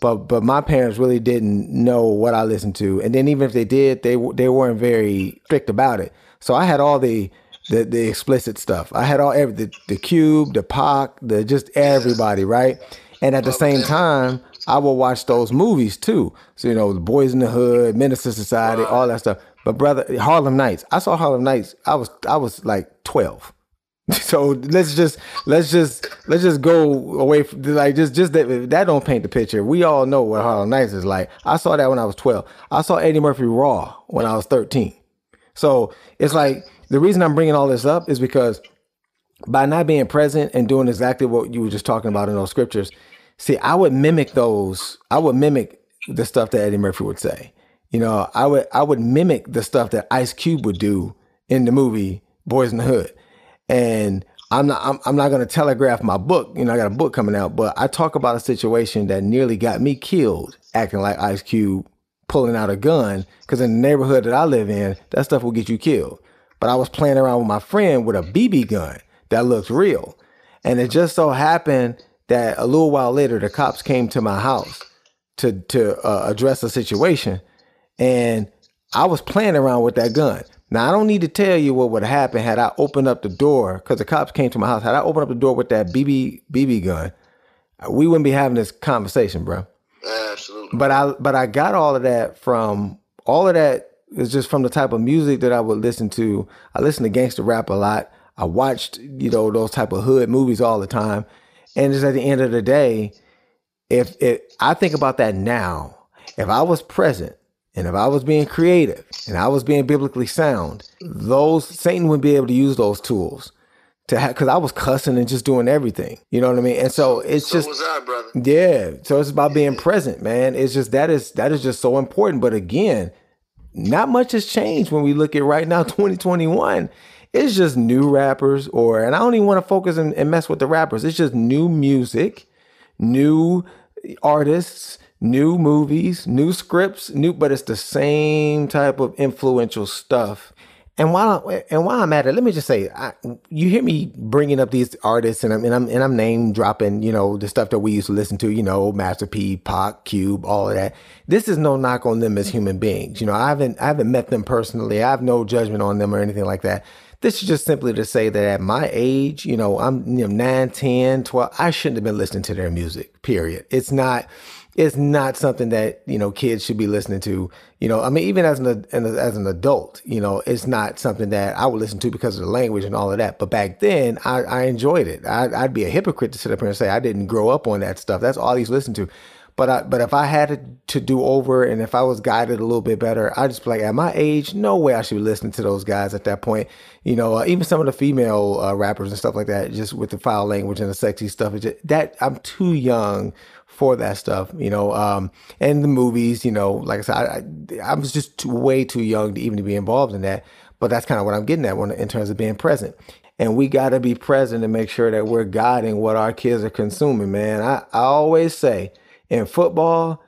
But but my parents really didn't know what I listened to, and then even if they did, they they weren't very strict about it. So I had all the the, the explicit stuff. I had all every the, the cube, the Pac, the just everybody, right? And at the same time, I will watch those movies too. So, you know, the Boys in the Hood, Menace II Society, all that stuff. But brother, Harlem Nights. I saw Harlem Nights. I was I was like 12. So let's just let's just let's just go away from like just just that that don't paint the picture. We all know what Harlem Nights is like. I saw that when I was 12. I saw Eddie Murphy Raw when I was 13. So it's like the reason I'm bringing all this up is because by not being present and doing exactly what you were just talking about in those scriptures, see, I would mimic those. I would mimic the stuff that Eddie Murphy would say. You know, I would I would mimic the stuff that Ice Cube would do in the movie Boys in the Hood. And I'm not I'm, I'm not going to telegraph my book. You know, I got a book coming out, but I talk about a situation that nearly got me killed acting like Ice Cube pulling out a gun because in the neighborhood that I live in, that stuff will get you killed. But I was playing around with my friend with a BB gun that looks real. And it just so happened that a little while later, the cops came to my house to to uh, address the situation, and I was playing around with that gun. Now I don't need to tell you what would have happened had I opened up the door because the cops came to my house. Had I opened up the door with that BB BB gun, we wouldn't be having this conversation, bro. Absolutely. But I but I got all of that from all of that is just from the type of music that I would listen to. I listen to gangster rap a lot. I watched, you know, those type of hood movies all the time. And just at the end of the day, if if I think about that now, if I was present and if I was being creative and I was being biblically sound, those Satan wouldn't be able to use those tools to have because I was cussing and just doing everything. You know what I mean? And so it's So just was I, brother. yeah. So it's about being present, man. It's just that is that is just so important. But again, not much has changed when we look at right now, 2021. It's just new rappers, or and I don't even want to focus and, and mess with the rappers. It's just new music, new artists, new movies, new scripts, new, but it's the same type of influential stuff. And while and while I'm at it, let me just say, I, you hear me bringing up these artists, and I'm and I'm and I'm name dropping, you know, the stuff that we used to listen to, you know, Master P, Pac, Cube, all of that. This is no knock on them as human beings. You know, I haven't I haven't met them personally. I have no judgment on them or anything like that. This is just simply to say that at my age, you know, I'm you know 9, 10, 12, I shouldn't have been listening to their music. Period. It's not it's not something that you know kids should be listening to. You know, I mean, even as an as an adult, you know, it's not something that I would listen to because of the language and all of that. But back then, I, I enjoyed it. I, I'd be a hypocrite to sit up here and say I didn't grow up on that stuff. That's all he's used to listen to. But I, but if I had to do over and if I was guided a little bit better, I'd just be like, at my age, no way I should be listening to those guys at that point. You know, uh, even some of the female uh, rappers and stuff like that, just with the foul language and the sexy stuff. Just, that I'm too young for that stuff, you know. Um, and the movies, you know, like I said, I, I, I was just too, way too young to even to be involved in that. But that's kind of what I'm getting at when, in terms of being present. And we got to be present and make sure that we're guiding what our kids are consuming, man. I, I always say in football,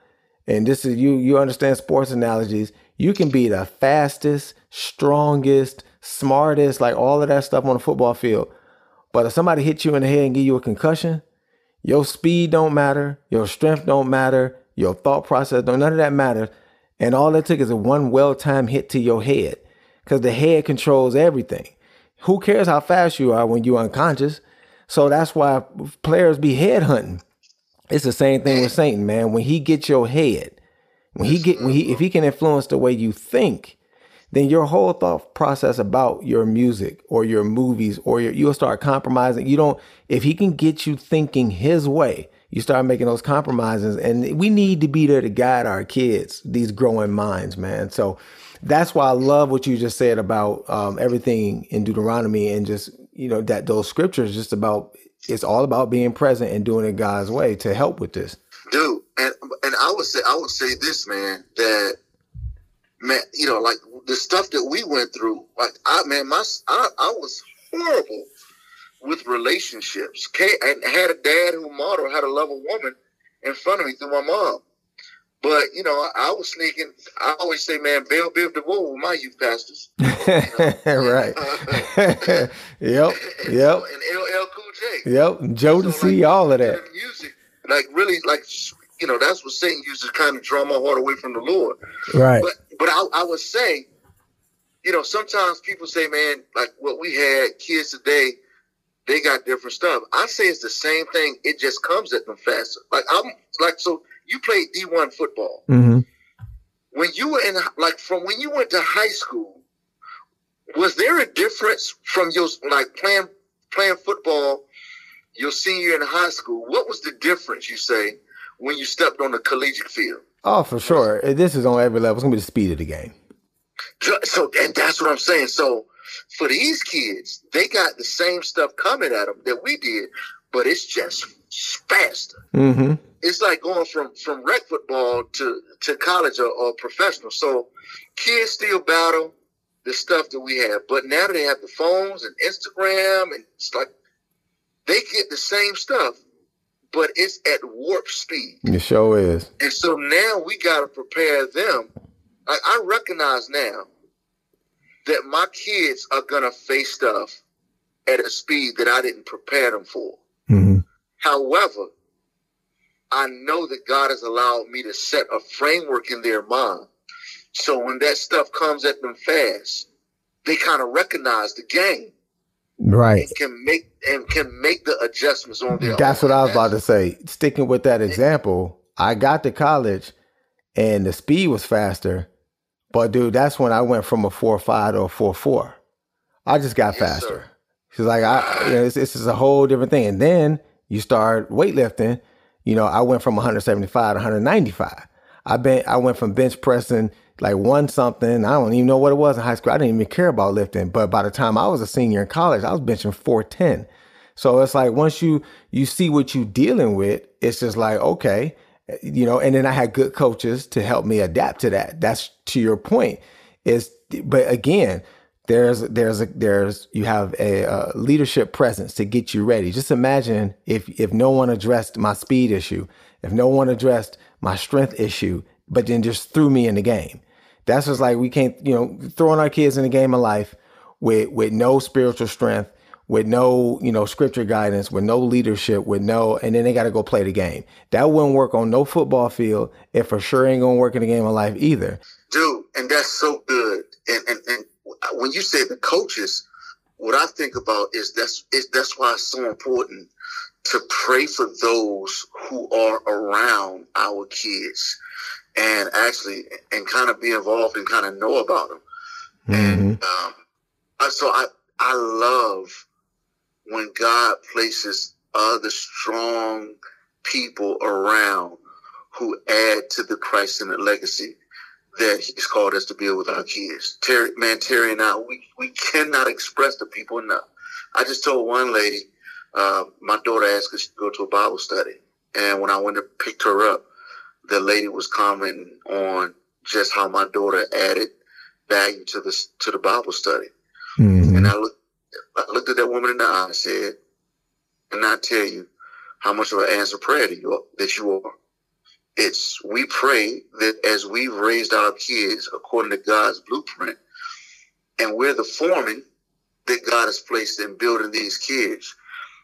and this is you, you understand sports analogies, you can be the fastest, strongest, smartest, like all of that stuff on the football field. But if somebody hits you in the head and give you a concussion, your speed don't matter, your strength don't matter, your thought process don't none of that matters. And all it took is a one well-timed hit to your head. Because the head controls everything. Who cares how fast you are when you're unconscious? So that's why players be head hunting. It's the same thing with Satan, man. When he gets your head, when he get when he if he can influence the way you think, then your whole thought process about your music or your movies or your, you'll start compromising. You don't, if he can get you thinking his way, you start making those compromises. And we need to be there to guide our kids, these growing minds, man. So that's why I love what you just said about um, everything in Deuteronomy and just, you know, that those scriptures just about, it's all about being present and doing it God's way to help with this. dude. And and I would say I would say this, man, that man, you know, like the stuff that we went through. Like I, man, my I, I was horrible with relationships. K and had a dad who modeled how to love a woman in front of me through my mom. But you know, I, I was sneaking. I always say, man, Bell Biv DeVoe my youth pastors. right. yep. Yep. And LL Cool J. Yep. Jodeci, all of that. Music, like really, like you know, that's what Satan used to kind of draw my heart away from the Lord. Right. But but I, I would say, you know, sometimes people say, man, like what we had kids today, they got different stuff. I say it's the same thing. It just comes at them faster. Like I'm like so you played D one football. hmm When you were in like from when you went to high school, was there a difference from your like playing playing football your senior in high school? What was the difference you say when you stepped on the collegiate field? Oh, for sure. This is on every level. It's gonna be the speed of the game. So, and that's what I'm saying. So, for these kids, they got the same stuff coming at them that we did, but it's just faster. Mm-hmm. It's like going from from rec football to to college or, or professional. So kids still battle the stuff that we have, but now that they have the phones and Instagram and it's like they get the same stuff, but it's at warp speed. It sure is. And so now we got to prepare them. Like I recognize now that my kids are gonna face stuff at a speed that I didn't prepare them for. However, I know that God has allowed me to set a framework in their mind. So when that stuff comes at them fast, they kind of recognize the game Right. and can make and can make the adjustments on their That's own. what I was about to say. Sticking with that example, I got to college and the speed was faster. But dude, that's when I went from a four five to a four four. I just got Yes, faster. She's like, I, you know, it's, it's just a whole different thing. And then you start weightlifting. You know, I went from 175 to 195. I been, I went from bench pressing like one something. I don't even know what it was in high school. I didn't even care about lifting. But by the time I was a senior in college, I was benching 410. So it's like once you you see what you're dealing with, it's just like okay, you know. And then I had good coaches to help me adapt to that. That's to your point. Is but again, there's there's a there's you have a, uh leadership presence to get you ready. Just imagine if if no one addressed my speed issue, if no one addressed my strength issue, but then just threw me in the game. That's just like we can't, you know, throwing our kids in the game of life with with no spiritual strength, with no, you know, scripture guidance, with no leadership, with no, and then they got to go play the game. That wouldn't work on no football field. It for sure ain't gonna work in the game of life either. dude, and that's so good. And, and and when you say the coaches, what I think about is that's is that's why it's so important to pray for those who are around our kids and actually and kind of be involved and kind of know about them. And um, I- so I I love when God places other strong people around who add to the Christ and the legacy that He's called us to build with our kids. Terry, man, Terry and I, we we cannot express to people enough. I just told one lady, uh, my daughter asked us to go to a Bible study, and when I went to pick her up, the lady was commenting on just how my daughter added value to this to the Bible study. Mhm. And I looked, I looked at that woman in the eye and said, and I tell you how much of an answer prayer you are, that you are. It's we pray that as we've raised our kids according to God's blueprint, and we're the foreman that God has placed in building these kids,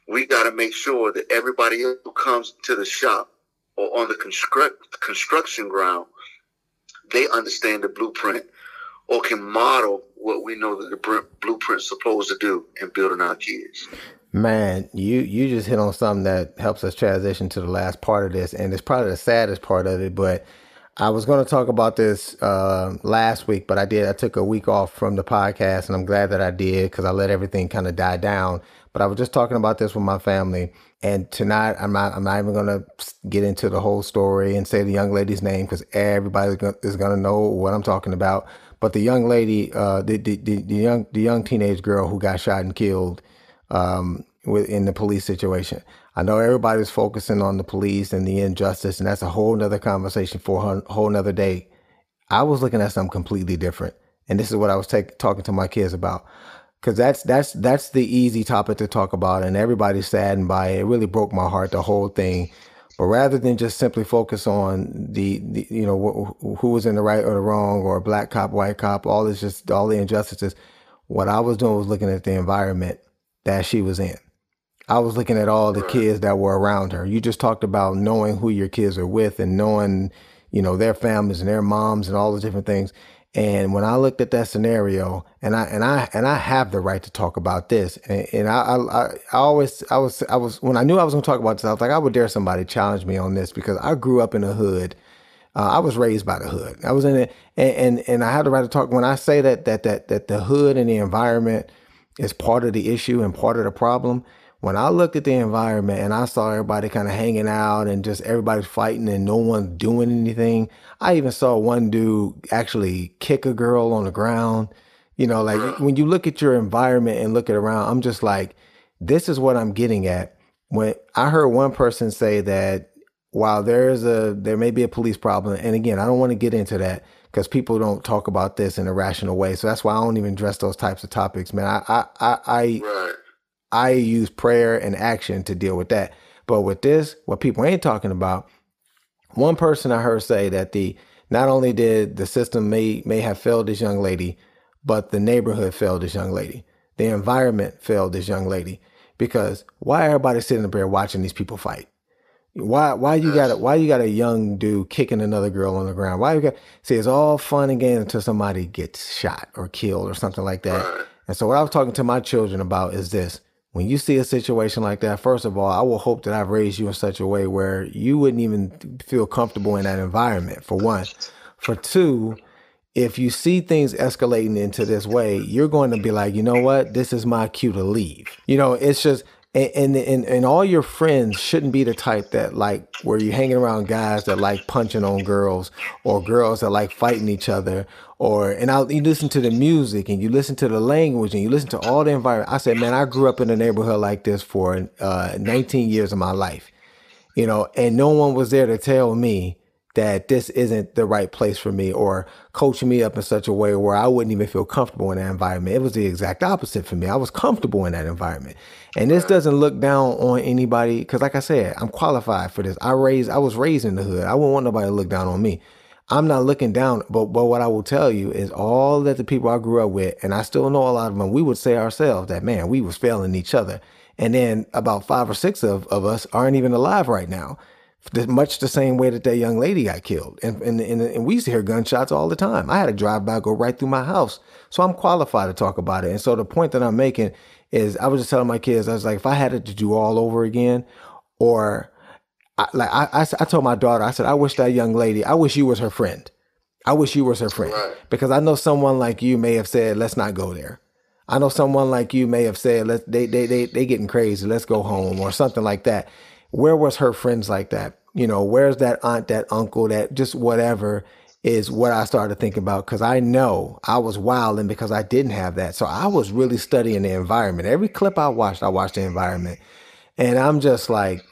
we got to make sure that everybody else who comes to the shop or on the construct construction ground, they understand the blueprint or can model what we know that the blueprint's supposed to do in building our kids. Man, you you just hit on something that helps us transition to the last part of this, and it's probably the saddest part of it. But I was going to talk about this uh, last week, but I did. I took a week off from the podcast, and I'm glad that I did because I let everything kind of die down. But I was just talking about this with my family, and tonight I'm not. I'm not even going to get into the whole story and say the young lady's name because everybody is going to know what I'm talking about. But the young lady, uh, the, the the young the young teenage girl who got shot and killed um, in the police situation. I know everybody's focusing on the police and the injustice, and that's a whole nother conversation for a whole nother day. I was looking at something completely different, and this is what I was take, talking to my kids about, because that's that's that's the easy topic to talk about, and everybody's saddened by it. It really broke my heart, the whole thing. But rather than just simply focus on the, the you know wh- who was in the right or the wrong, or black cop, white cop, all this just all the injustices, what I was doing was looking at the environment that she was in. I was looking at all the kids that were around her. You just talked about knowing who your kids are with and knowing, you know, their families and their moms and all the different things. And when I looked at that scenario, and I and I and I have the right to talk about this, and, and I, I I always I was I was when I knew I was going to talk about this, I was like, I would dare somebody challenge me on this because I grew up in the hood. Uh, I was raised by the hood. I was in it, and, and and I had the right to talk. When I say that that that that the hood and the environment is part of the issue and part of the problem. When I looked at the environment and I saw everybody kind of hanging out and just everybody's fighting and no one doing anything, I even saw one dude actually kick a girl on the ground, You know, like when you look at your environment and look at around, I'm just like, this is what I'm getting at. When I heard one person say that while there's a there may be a police problem, and again, I don't want to get into that because people don't talk about this in a rational way. So that's why I don't even address those types of topics, man. I I I I, Right. I use prayer and action to deal with that. But with this, what people ain't talking about, one person I heard say that the not only did the system may may have failed this young lady, but the neighborhood failed this young lady. The environment failed this young lady. Because why everybody sitting up there watching these people fight? Why why you got a, why you got a young dude kicking another girl on the ground? Why you got see it's all fun and games until somebody gets shot or killed or something like that. Right. And so what I was talking to my children about is this. When you see a situation like that, first of all, I will hope that I've raised you in such a way where you wouldn't even feel comfortable in that environment, for one. For two, if you see things escalating into this way, you're going to be like, you know what? This is my cue to leave. You know, it's just and and and, all your friends shouldn't be the type that like where you're hanging around guys that like punching on girls or girls that like fighting each other or and I you listen to the music and you listen to the language and you listen to all the environment. I said, man, I grew up in a neighborhood like this for uh, 19 years of my life, you know, and no one was there to tell me that this isn't the right place for me or coaching me up in such a way where I wouldn't even feel comfortable in that environment. It was the exact opposite for me. I was comfortable in that environment. And this doesn't look down on anybody because like I said, I'm qualified for this. I raised I was raised in the hood. I wouldn't want nobody to look down on me. I'm not looking down, but but what I will tell you is all that the people I grew up with, and I still know a lot of them, we would say ourselves that man, we was failing each other. And then about five or six of, of us aren't even alive right now much the same way that that young lady got killed. And, and, and, and, we used to hear gunshots all the time. I had a drive by go right through my house. So I'm qualified to talk about it. And so the point that I'm making is I was just telling my kids, I was like, if I had it to do all over again, or I, like I, I, I told my daughter, I said, I wish that young lady, I wish you was her friend. I wish you was her friend Right. because I know someone like you may have said, let's not go there. I know someone like you may have said, let they they they they getting crazy, let's go home or something like that. Where was her friends like that? You know, where's that aunt, that uncle, that just whatever is what I started thinking about because I know I was wilding because I didn't have that. So I was really studying the environment. Every clip I watched, I watched the environment. And I'm just like,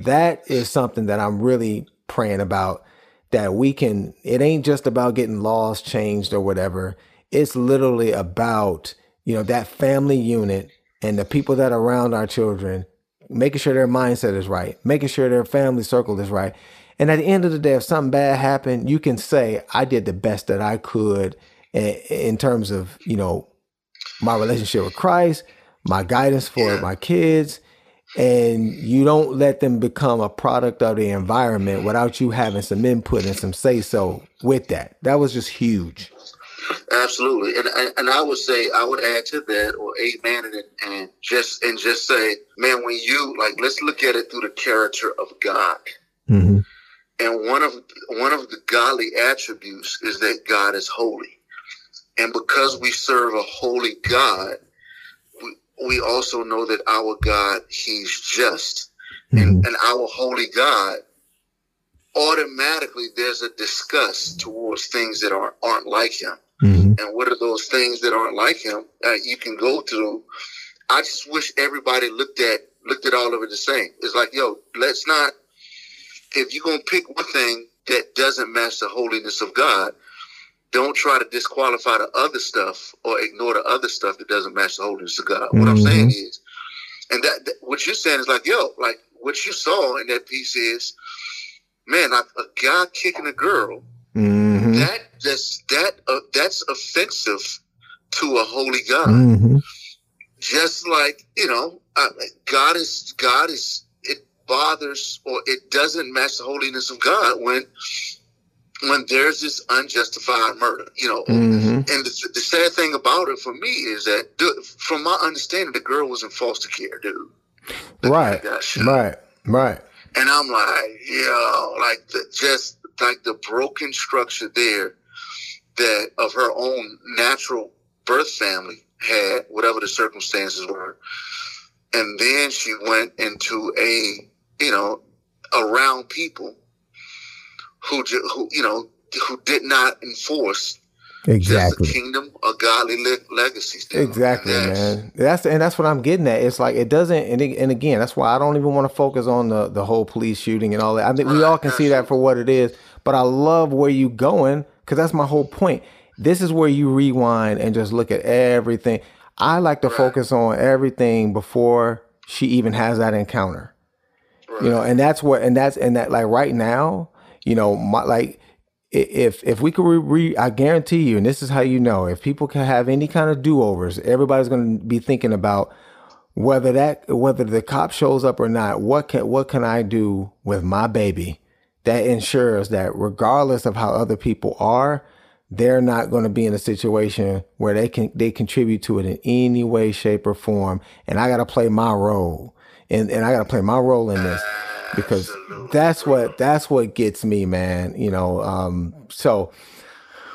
that is something that I'm really praying about that we can, it ain't just about getting laws changed or whatever. It's literally about, you know, that family unit and the people that are around our children, making sure their mindset is right, making sure their family circle is right. And at the end of the day, if something bad happened, you can say, I did the best that I could in, in terms of, you know, my relationship with Christ, my guidance for my kids, and you don't let them become a product of the environment without you having some input and some say so with that. That was just huge. Absolutely, and, and I would say I would add to that or amen and and just and just say, man, when you like, let's look at it through the character of God. Mm-hmm. And one of one of the godly attributes is that God is holy, and because we serve a holy God, we, we also know that our God He's just, and and our holy God automatically there's a disgust towards things that aren't aren't like Him. Mm-hmm. And what are those things that aren't like Him? Uh, you can go through. I just wish everybody looked at looked at all of it the same. It's like, yo, let's not if you're gonna pick one thing that doesn't match the holiness of God, don't try to disqualify the other stuff or ignore the other stuff that doesn't match the holiness of God. What I'm Mhm. saying is, and that, that- what you're saying is like, yo, like what you saw in that piece is, man, like a guy kicking a girl. Mm-hmm. That just that uh, that's offensive to a holy God Mm-hmm. just like you know uh, god is god is it bothers or it doesn't match the holiness of god when when there's this unjustified murder you know Mm-hmm. and the, the sad thing about it for me is that the, from my understanding the girl was in foster care dude The Right. Right. Right. and i'm like yo like the, just like the broken structure there that of her own natural birth family had whatever the circumstances were and then she went into a you know around people who who you know who did not enforce Exactly. A kingdom, a godly le-. Exactly, and man. That's and that's what I'm getting at. It's like it doesn't, and, it, and again, that's why I don't even want to focus on the the whole police shooting and all that. I think right, we all can see that for what it is. But I love where you going because that's my whole point. This is where you rewind and just look at everything. I like to right. focus on everything before she even has that encounter. Right. You know, and that's what, and that's, and that, like right now, you know, my, like, if if we could re, I guarantee you, and this is how you know, if people can have any kind of do overs, everybody's going to be thinking about whether that whether the cop shows up or not. What can what can I do with my baby that ensures that regardless of how other people are, they're not going to be in a situation where they can they contribute to it in any way, shape, or form. And I got to play my role, and and I got to play my role in this because that's what that's what gets me, man. You know, um, so.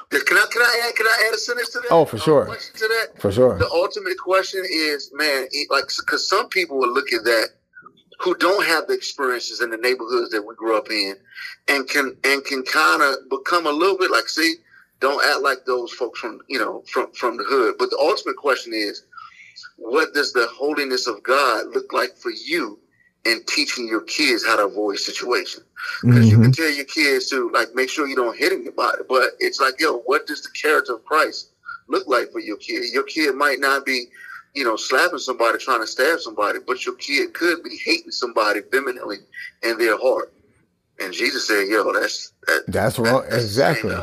Can I can I add can I add a sentence to that? Oh, for sure. To that, for sure. The ultimate question is, man, like because some people will look at that who don't have the experiences in the neighborhoods that we grew up in, and can and can kind of become a little bit like, see, don't act like those folks from you know from from the hood. But the ultimate question is, what does the holiness of God look like for you in teaching your kids how to avoid situations? Because mm-hmm. you can tell your kids to like make sure you don't hit anybody, but it's like, yo, what does the character of Christ look like for your kid? Your kid might not be you know, slapping somebody, trying to stab somebody, but your kid could be hating somebody vehemently in their heart. And Jesus said, "Yo, that's that, that's wrong." That, that's exactly.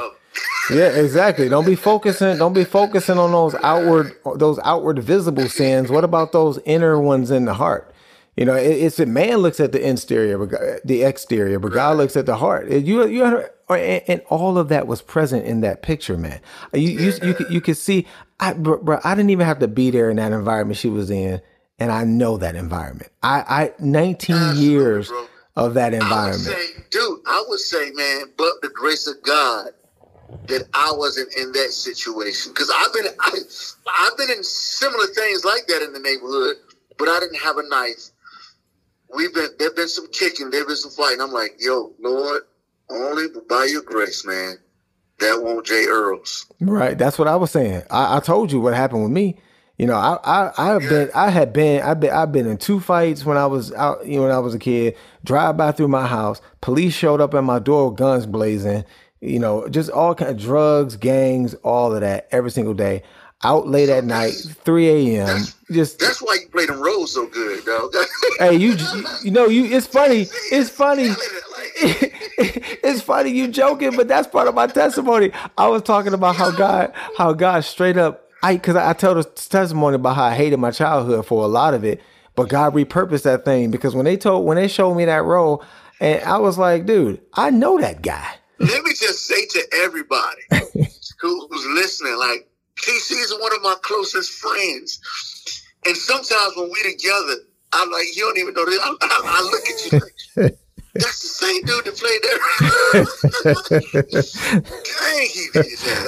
yeah, exactly. Don't be focusing. Don't be focusing on those outward, those outward visible sins. What about those inner ones in the heart? You know, it, it's a man looks at the interior, but the exterior, but God looks at the heart. You, you, and all of that was present in that picture, man. You, you, you, you could see. I, bro, bro, I didn't even have to be there in that environment she was in, and I know that environment. I, I 19 Absolutely, years bro. of that environment. I say, dude, I would say, man, but the grace of God that I wasn't in that situation because I've been I, I've been in similar things like that in the neighborhood, but I didn't have a knife. We've been there've been some kicking, there've been some fighting. I'm like, yo, Lord, only by your grace, man that won't J Earls. Right. That's what I was saying. I, I told you what happened with me. You know, I I I've been I had been I've been I've been in two fights when I was out you know when I was a kid. Drive by through my house, police showed up at my door, guns blazing. You know, just all kind of drugs, gangs, all of that every single day. Out late at night, 3 a.m. Just that's why you play them roles so good, dog. hey, you you know you. It's funny. It's funny. it's funny you joking, but that's part of my testimony. I was talking about how God, how God straight up, I because I, I tell the testimony about how I hated my childhood for a lot of it, but God repurposed that thing because when they told when they showed me that role, and I was like, dude, I know that guy. Let me just say to everybody who's listening, like TC is one of my closest friends, and sometimes when we're together, I'm like, you don't even know this. I, I, I look at you like. That's the same dude that played there. Dang, he did that.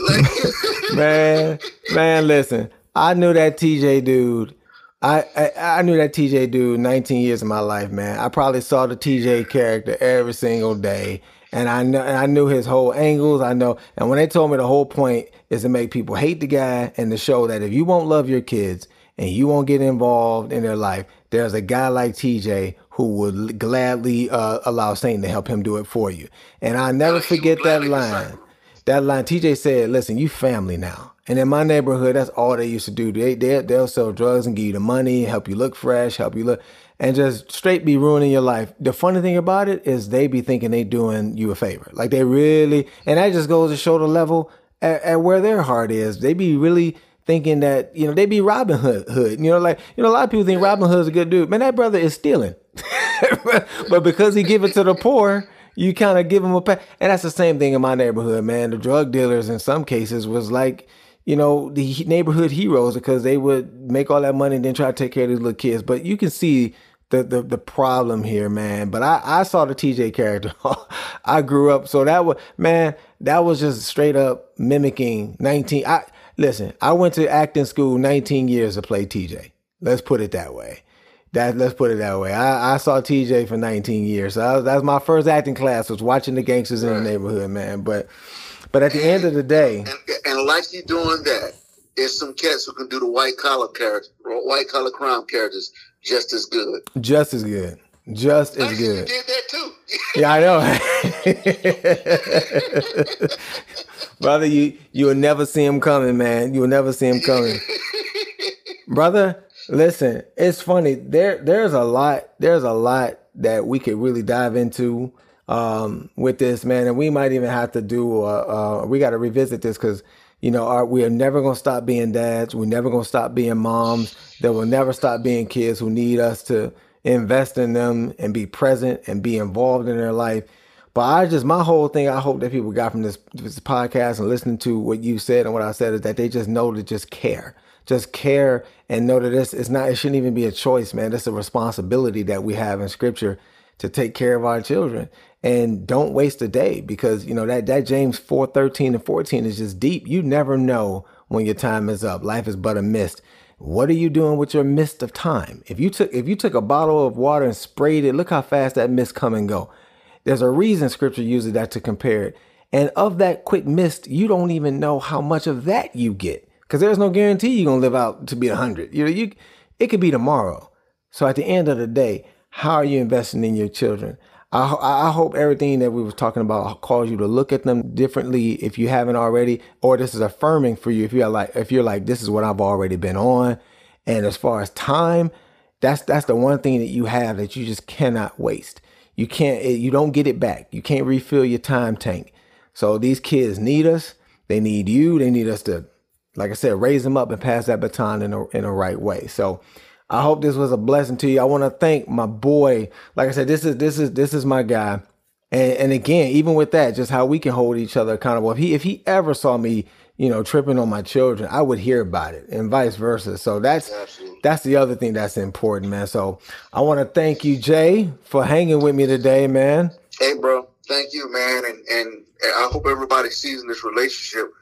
Like, man, man, listen. I knew that TJ dude. I, I, I knew that TJ dude 19 years of my life, man. I probably saw the TJ character every single day. And I know and I knew his whole angles. I know and when they told me the whole point is to make people hate the guy and to show that if you won't love your kids and you won't get involved in their life, there's a guy like TJ who would gladly uh, allow Satan to help him do it for you. And I never forget that line. That line, TJ said, "Listen, you family now." And in my neighborhood, that's all they used to do. They, they they'll sell drugs and give you the money, help you look fresh, help you look, and just straight be ruining your life. The funny thing about it is they be thinking they doing you a favor, like they really, and that just goes to show the level at, at where their heart is. They be really thinking that you know they be Robin Hood. Hood. You know, like you know, a lot of people think Robin Hood's a good dude. Man, that brother is stealing. but because he give it to the poor, you kind of give him a pay. And that's the same thing in my neighborhood, man. The drug dealers in some cases was like, you know, the neighborhood heroes because they would make all that money and then try to take care of these little kids. But you can see the the, the problem here, man. But I, I saw the TJ character. I grew up, so that was man, that was just straight up mimicking 19. I listen, I went to acting school 19 years to play TJ. Let's put it that way That let's put it that way. I, I saw TJ for 19 years. So that was, that was my first acting class. Was watching the gangsters in the neighborhood, man. But but at the end of the day, And, and like you doing that, there's some cats who can do the white collar characters, white collar crime characters just as good. just as good, just as good. did that too. Yeah, I know. Brother, you you will never see him coming, man. You will never see him coming. Brother, listen, it's funny. There there's a lot there's a lot that we could really dive into um with this, man, and we might even have to do uh, uh we got to revisit this cuz you know, we are never going to stop being dads. We're never going to stop being moms. There will never stop being kids who need us to invest in them and be present and be involved in their life. But I just my whole thing I hope that people got from this, this podcast and listening to what you said and what I said is that they just know to just care. Just care and know that this it's not it shouldn't even be a choice, man. It's a responsibility that we have in scripture to take care of our children. And don't waste a day because you know that that James 4, 13 and 14 is just deep. You never know when your time is up. Life is but a mist. What are you doing with your mist of time? If you took if you took a bottle of water and sprayed it, look how fast that mist come and go. There's a reason scripture uses that to compare it. And of that quick mist, you don't even know how much of that you get. Because there's no guarantee you're gonna live out to be hundred. You know, you it could be tomorrow. So at the end of the day, how are you investing in your children? I, I hope everything that we were talking about calls you to look at them differently if you haven't already, or this is affirming for you if you're like if you're like this is what I've already been on. And as far as time, that's that's the one thing that you have that you just cannot waste. You can't it- you don't get it back. You can't refill your time tank. So these kids need us. They need you. They need us to, like I said, raise them up and pass that baton in a in a right way. So I hope this was a blessing to you. I want to thank my boy. Like I said, this is this is this is my guy. And and again, even with that, just how we can hold each other accountable. If he if he ever saw me, you know, tripping on my children, I would hear about it, and vice versa. So that's Absolutely. that's the other thing that's important, man. So I want to thank you, Jay, for hanging with me today, man. Hey, bro, thank you, man, and and I hope everybody sees in this relationship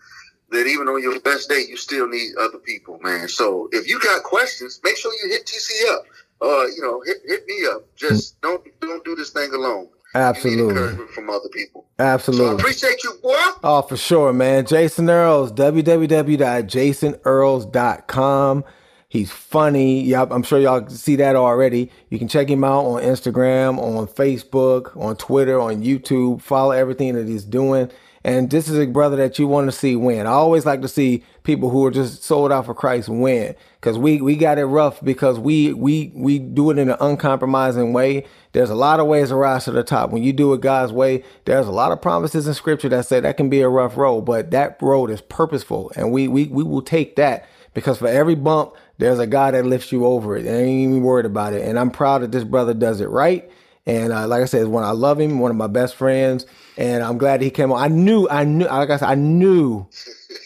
that even on your best day, you still need other people, man. So if you got questions, make sure you hit TC up. Uh, you know, hit hit me up. Just don't don't do this thing alone. You need Absolutely, from other people. Absolutely. So I appreciate you, boy. Oh, for sure, man. Jason Earls, www.jasonearls.com. He's funny. Yep, I'm sure y'all see that already. You can check him out on Instagram, on Facebook, on Twitter, on YouTube. Follow everything that he's doing. And this is a brother that you want to see win. I always like to see people who are just sold out for Christ win. Cause we, we got it rough because we, we, we do it in an uncompromising way. There's a lot of ways to rise to the top. When you do it God's way, there's a lot of promises in scripture that say that can be a rough road, but that road is purposeful. And we, we, we will take that because for every bump, there's a God that lifts you over it. And ain't even worried about it. And I'm proud that this brother does it right. And uh, like I said, when I love him, one of my best friends, and I'm glad he came on. I knew, I knew, like I said, I knew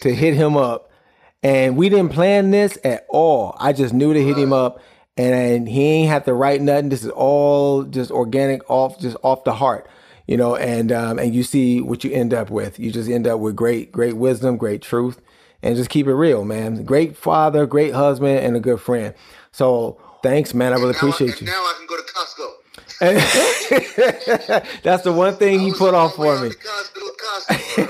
to hit him up, and we didn't plan this at all. I just knew to hit him up, and, he ain't have to write nothing. This is all just organic, off, just off the heart, you know. And um, and you see what you end up with. You just end up with great, great wisdom, great truth, and just keep it real, man. Great father, great husband, and a good friend. So thanks, man. I really Now appreciate I, you. Now I can go to Costco. That's the one thing he put on off for me. to Costco.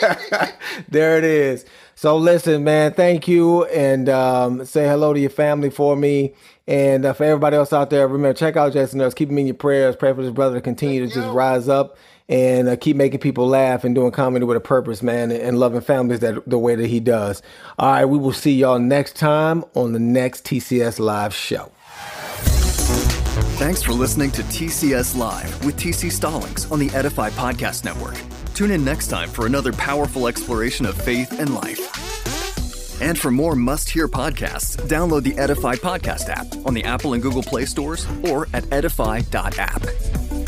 Costco. there it is. So listen, man, thank you, and um, say hello to your family for me, and uh, for everybody else out there. Remember, check out Jason Earls. Keep him in your prayers. Pray for this brother to continue to just you. rise up and uh, keep making people laugh and doing comedy with a purpose, man, and, and loving families that the way that he does. All right, we will see y'all next time on the next TCS Live show. Thanks for listening to TCS Live with TC Stallings on the Edify Podcast Network. Tune in next time for another powerful exploration of faith and life. And for more must hear podcasts, download the Edify Podcast app on the Apple and Google Play stores or at edify.app.